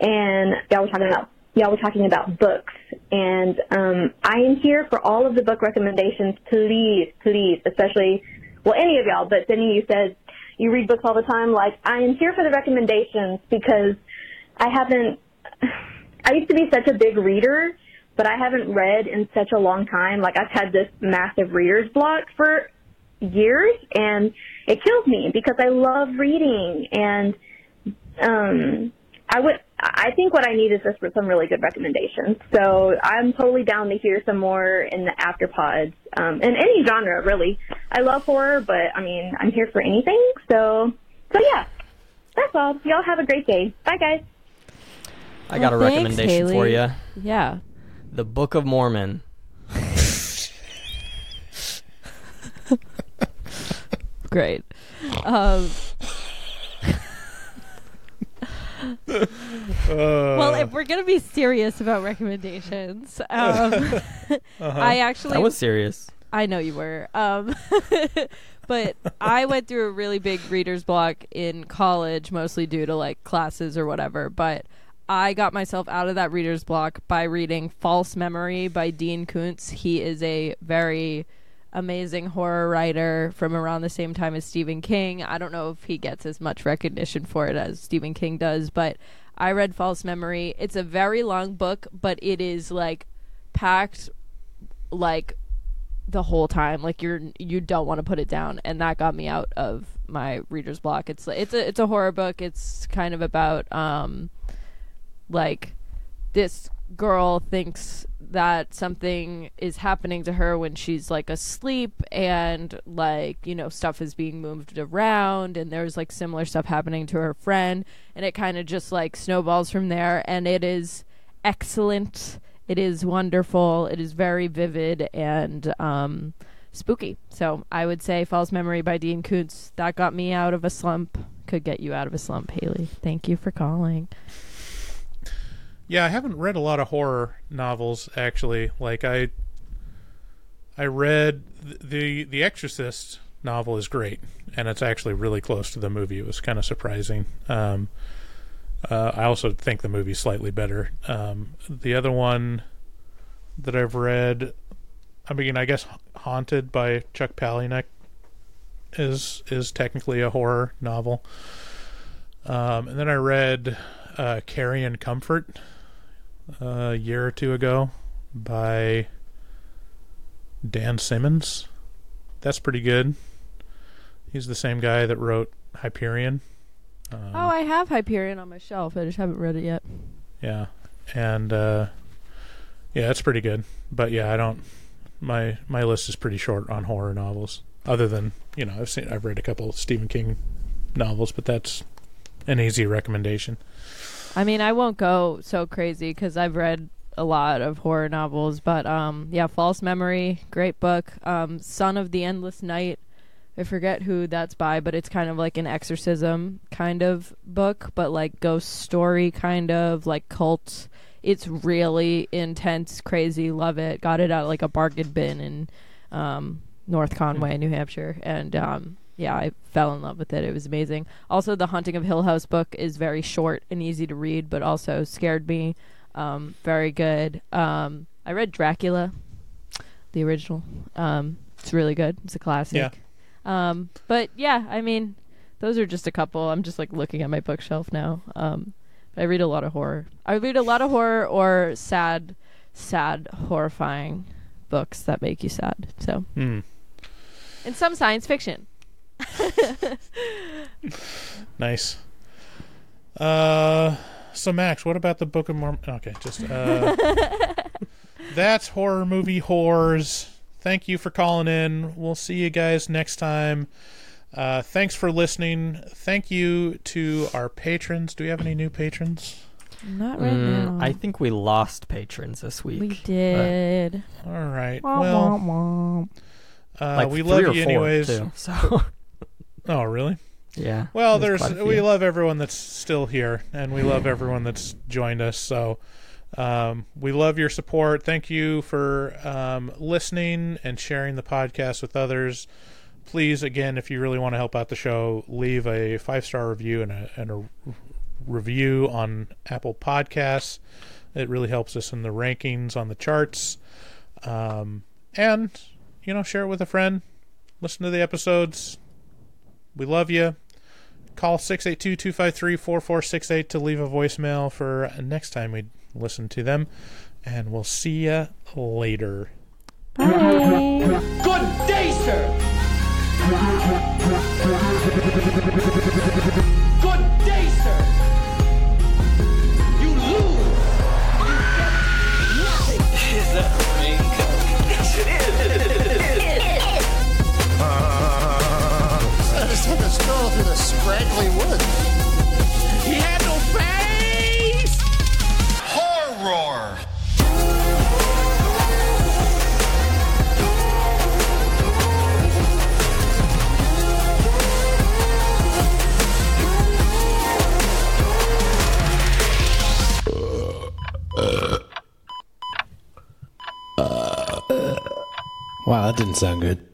and y'all were talking about y'all were talking about books, and um, I am here for all of the book recommendations. Please, please, especially well, any of y'all, but Sydney, you said you read books all the time. Like I am here for the recommendations because I haven't. I used to be such a big reader, but I haven't read in such a long time. Like I've had this massive reader's block for years, and it kills me because I love reading, and um, I would. I think what I need is just some really good recommendations. So I'm totally down to hear some more in the afterpods, um, in any genre, really. I love horror, but I mean, I'm here for anything. So, so yeah, that's all. Y'all have a great day. Bye, guys.
I got
Well,
a
thanks,
recommendation for you.
Yeah.
The Book of Mormon.
Great. Um, well, if we're gonna be serious about recommendations, um,
Uh-huh.
I actually
I was serious.
I know you were. Um, but I went through a really big reader's block in college, mostly due to like classes or whatever. But I got myself out of that reader's block by reading False Memory by Dean Koontz. He is a very amazing horror writer from around the same time as Stephen King. I don't know if he gets as much recognition for it as Stephen King does, but I read False Memory. It's a very long book, but it is like packed like the whole time like you're you don't want to put it down and that got me out of my reader's block it's it's a it's a horror book it's kind of about um like this girl thinks that something is happening to her when she's like asleep and like you know stuff is being moved around and there's like similar stuff happening to her friend and it kind of just like snowballs from there and it is excellent. It is wonderful. It is very vivid and um spooky. So i would say false memory by dean koontz that got me out of a slump. Could get you out of a slump haley. Thank you for calling
Yeah, I haven't read a lot of horror novels actually. Like I I read the the Exorcist novel is great and it's actually really close to the movie. It was kind of surprising. Um uh, I also think the movie's slightly better. Um, the other one that I've read, I mean, I guess Haunted by Chuck Palahniuk is is technically a horror novel. Um, and then I read uh, Carrion Comfort uh, a year or two ago by Dan Simmons. That's pretty good. He's the same guy that wrote Hyperion. Um,
oh i have hyperion on my shelf i just haven't read it yet
Yeah, and uh, yeah, it's pretty good. But yeah, I don't. My my list is pretty short on horror novels. Other than you know, I've seen I've read a couple Stephen King novels, but that's an easy recommendation.
I mean, I won't go so crazy because I've read a lot of horror novels, but um, yeah, False Memory, great book. Um, Son of the Endless Night, I forget who that's by, but it's kind of like an exorcism kind of book, but like ghost story kind of like cult. It's really intense, crazy, love it. Got it at like a bargain bin in um, North Conway, New Hampshire, and um, yeah, I fell in love with it. It was amazing. Also, the Haunting of Hill House book is very short and easy to read, but also scared me. Um, very good. Um, I read Dracula, the original. Um, it's really good. It's a classic.
Yeah.
Um, but yeah, I mean, those are just a couple. I'm just like looking at my bookshelf now. Um, I read a lot of horror. I read a lot of horror or sad, sad, horrifying books that make you sad. So,
Hmm.
and some science fiction.
Nice. Uh, so Max, what about the Book of Mormon? Okay, just uh, that's horror movie whores. Thank you for calling in. We'll see you guys next time. Uh, thanks for listening. Thank you to our patrons. Do we have any new patrons?
Not right
Mm,
now.
I think we lost patrons this week.
we did.
All right.
Wah,
Well,
wah, wah.
uh,
Like
we love you
four,
anyways.
too, so
oh, really?
yeah.
Well,
there's
there's we love everyone that's still here, and we love everyone that's joined us. So um, we love your support. Thank you for um, listening and sharing the podcast with others. Please, again, if you really want to help out the show, leave a five star review and a, and a review on Apple Podcasts. It really helps us in the rankings on the charts. Um, and you know, share it with a friend. Listen to the episodes we love you. Call 682 253 4468 to leave a voicemail for next time we listen to them. And we'll see you later. Bye.
Good day, sir. Good day, sir.
Stroll through the scraggly woods.
He had no face.
Horror.
Wow, that didn't sound good.